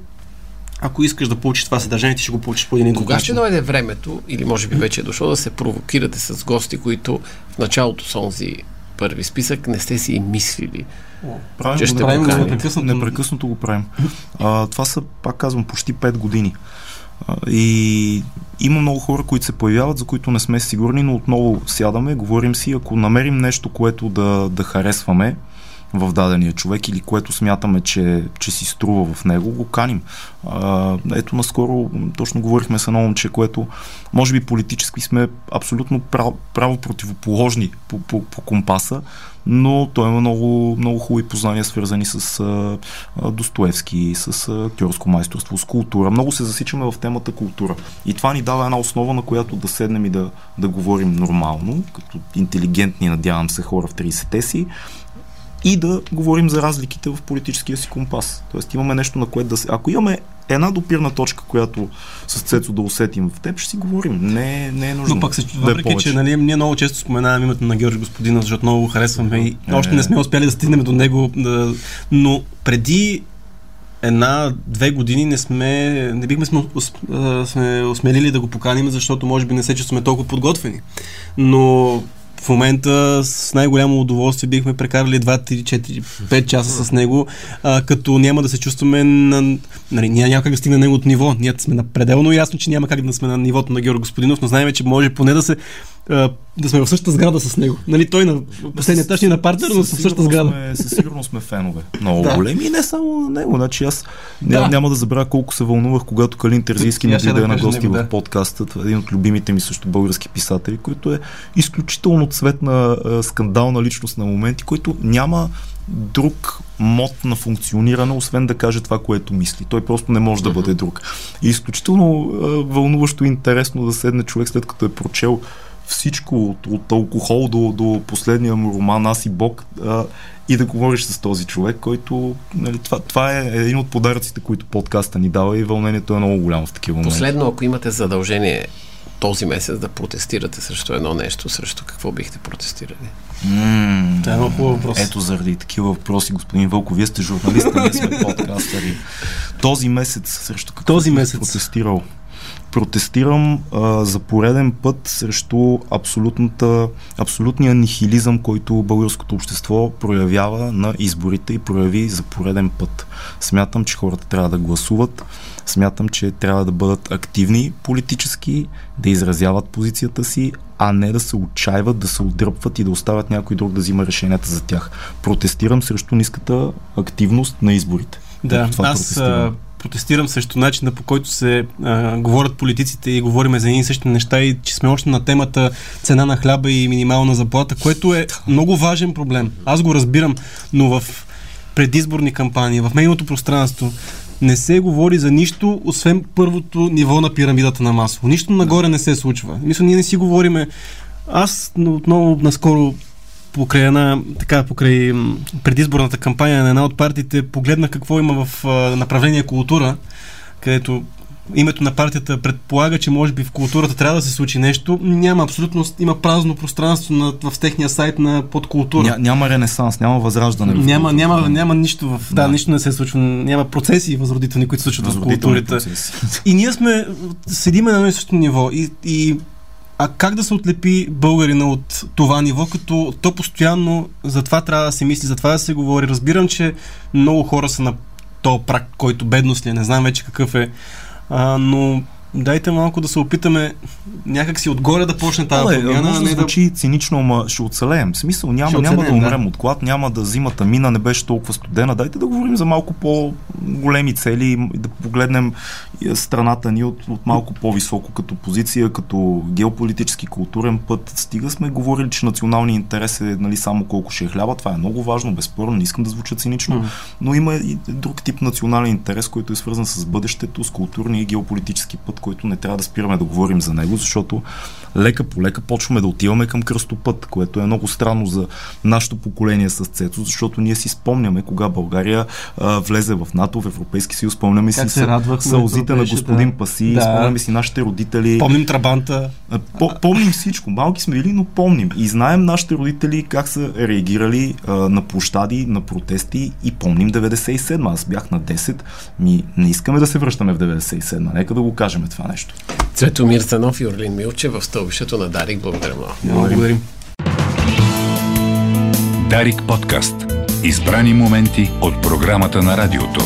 ако искаш да получиш това съдържание, ти ще го получиш по един Кога ще дойде времето, или може би вече е дошло, да се провокирате с гости, които в началото с онзи първи списък не сте си и мислили? Правим Че го ще непрекъснато. поканим. Непрекъснато. непрекъснато го правим. А, това са, пак казвам, почти 5 години. А, и има много хора, които се появяват, за които не сме сигурни, но отново сядаме, говорим си, ако намерим нещо, което да, да харесваме в дадения човек или което смятаме, че, че си струва в него, го каним. А, ето наскоро точно говорихме с едно момче, което може би политически сме абсолютно право, право противоположни по, по, по компаса, но той има много, много хубави познания, свързани с а, Достоевски, с актьорско майсторство, с култура. Много се засичаме в темата култура. И това ни дава една основа, на която да седнем и да, да говорим нормално, като интелигентни, надявам се, хора в 30-те си, и да говорим за разликите в политическия си компас. Тоест имаме нещо, на което да се... Ако имаме една допирна точка, която с Цецо да усетим в теб, ще си говорим. Не, не е нужно Но пък се, да е въпреки, повече. че нали, ние много често споменаваме името на Георги Господина, защото много го харесваме и Е. още не сме успяли да стигнем до него. Да, но преди една-две години не сме, не бихме сме, сме осмелили да го поканим, защото може би не се чувстваме толкова подготвени. Но в момента с най-голямо удоволствие бихме прекарали 2, 3, 4, 5 часа с него, а, като няма да се чувстваме на... Нали, няма как да стигне неговото ниво. Ние сме на пределно ясно, че няма как да сме на нивото на Георги Господинов, но знаем, че може поне да се а, да сме в същата сграда с него. Нали, той на последния етаж ни на партнер, но в същата сграда. Сме, със сигурност сме фенове. Много Да. да. големи и не само на него. Значи аз Да. да. няма да забравя колко се вълнувах, когато Калин Терзийски ми дойде да на гости него, в да. подкаста. Това е един от любимите ми също български писатели, който е изключително цветна, скандална личност на моменти, който няма друг мод на функциониране, освен да каже това, което мисли. Той просто не може да бъде друг. И изключително вълнуващо и интересно да седне човек след като е прочел всичко от, от алкохол до, до последния му роман Аз и Бог а, и да говориш с този човек, който нали, това, това е един от подаръците, които подкаста ни дава и вълнението е много голямо в такива моменти. Последно, ако имате задължение този месец да протестирате срещу едно нещо, срещу какво бихте протестирали? Това е много хубав въпрос. Ето заради такива въпроси, господин Вълко, вие сте журналист, ние сме подкастъри. Този месец срещу какво Този месец. протестирал? Протестирам а, за пореден път срещу абсолютния нихилизъм, който българското общество проявява на изборите и прояви за пореден път. Смятам, че хората трябва да гласуват, смятам, че трябва да бъдат активни политически, да изразяват позицията си, а не да се отчаиват, да се отдръпват и да оставят някой друг да взима решенията за тях. Протестирам срещу ниската активност на изборите. Да, аз а, протестирам срещу начина по който се а, говорят политиците и говориме за едни и същи неща и че сме още на темата цена на хляба и минимална заплата, което е много важен проблем. Аз го разбирам, но в предизборни кампании, в медийното пространство, не се говори за нищо, освен първото ниво на пирамидата на масово. Нищо нагоре не се случва. Мисля, ние не си говориме. Аз отново наскоро покрай една, така, покрай предизборната кампания на една от партиите, погледна какво има в направление култура, където името на партията предполага, че може би в културата трябва да се случи нещо, няма абсолютно, има празно пространство на, в техния сайт на подкултура. Ня, няма ренесанс, няма възраждане. Няма, няма, няма нищо в... Да, да, нищо не се случва. Няма процеси възродителни, които се случват в културите. Процеси. И ние сме, седиме на едно и също ниво. И, и а как да се отлепи българина от това ниво, като то постоянно за това трябва да се мисли, за това да се говори. Разбирам, че много хора са на то прак, който бедност ли, е, не знам вече какъв е, а, но дайте малко да се опитаме някак си отгоре да почне тази промяна. Може да не звучи да... цинично, ама ще оцелеем. В смисъл, няма, оцелем, няма да умрем да. от глад, няма да зимата мина не беше толкова студена. Дайте да говорим за малко по-големи цели и да погледнем страната ни от, от малко по-високо като позиция, като геополитически културен път. Стига сме говорили, че националният интерес е нали, само колко ще е хляба. Това е много важно, безспорно, не искам да звуча цинично, mm. но има и друг тип национален интерес, който е свързан с бъдещето, с културния и геополитически път, който не трябва да спираме да говорим за него, защото лека по лека почваме да отиваме към кръстопът, което е много странно за нашето поколение с Цецо, защото ние си спомняме кога България а, влезе в НАТО, в Европейски съюз, спомняме си се сълзите на господин да. Паси, да. спомняме си нашите родители. Помним Трабанта. По, помним всичко. Малки сме били, но помним. И знаем нашите родители как са реагирали а, на площади, на протести и помним 97. Аз бях на 10. Ми не искаме да се връщаме в 97. Нека да го кажем това нещо. Цветомир Цанов и Орлин Милче в стълбището на Дарик. Благодаря много. Благодарим. Дарик подкаст. Избрани моменти от програмата на радиото.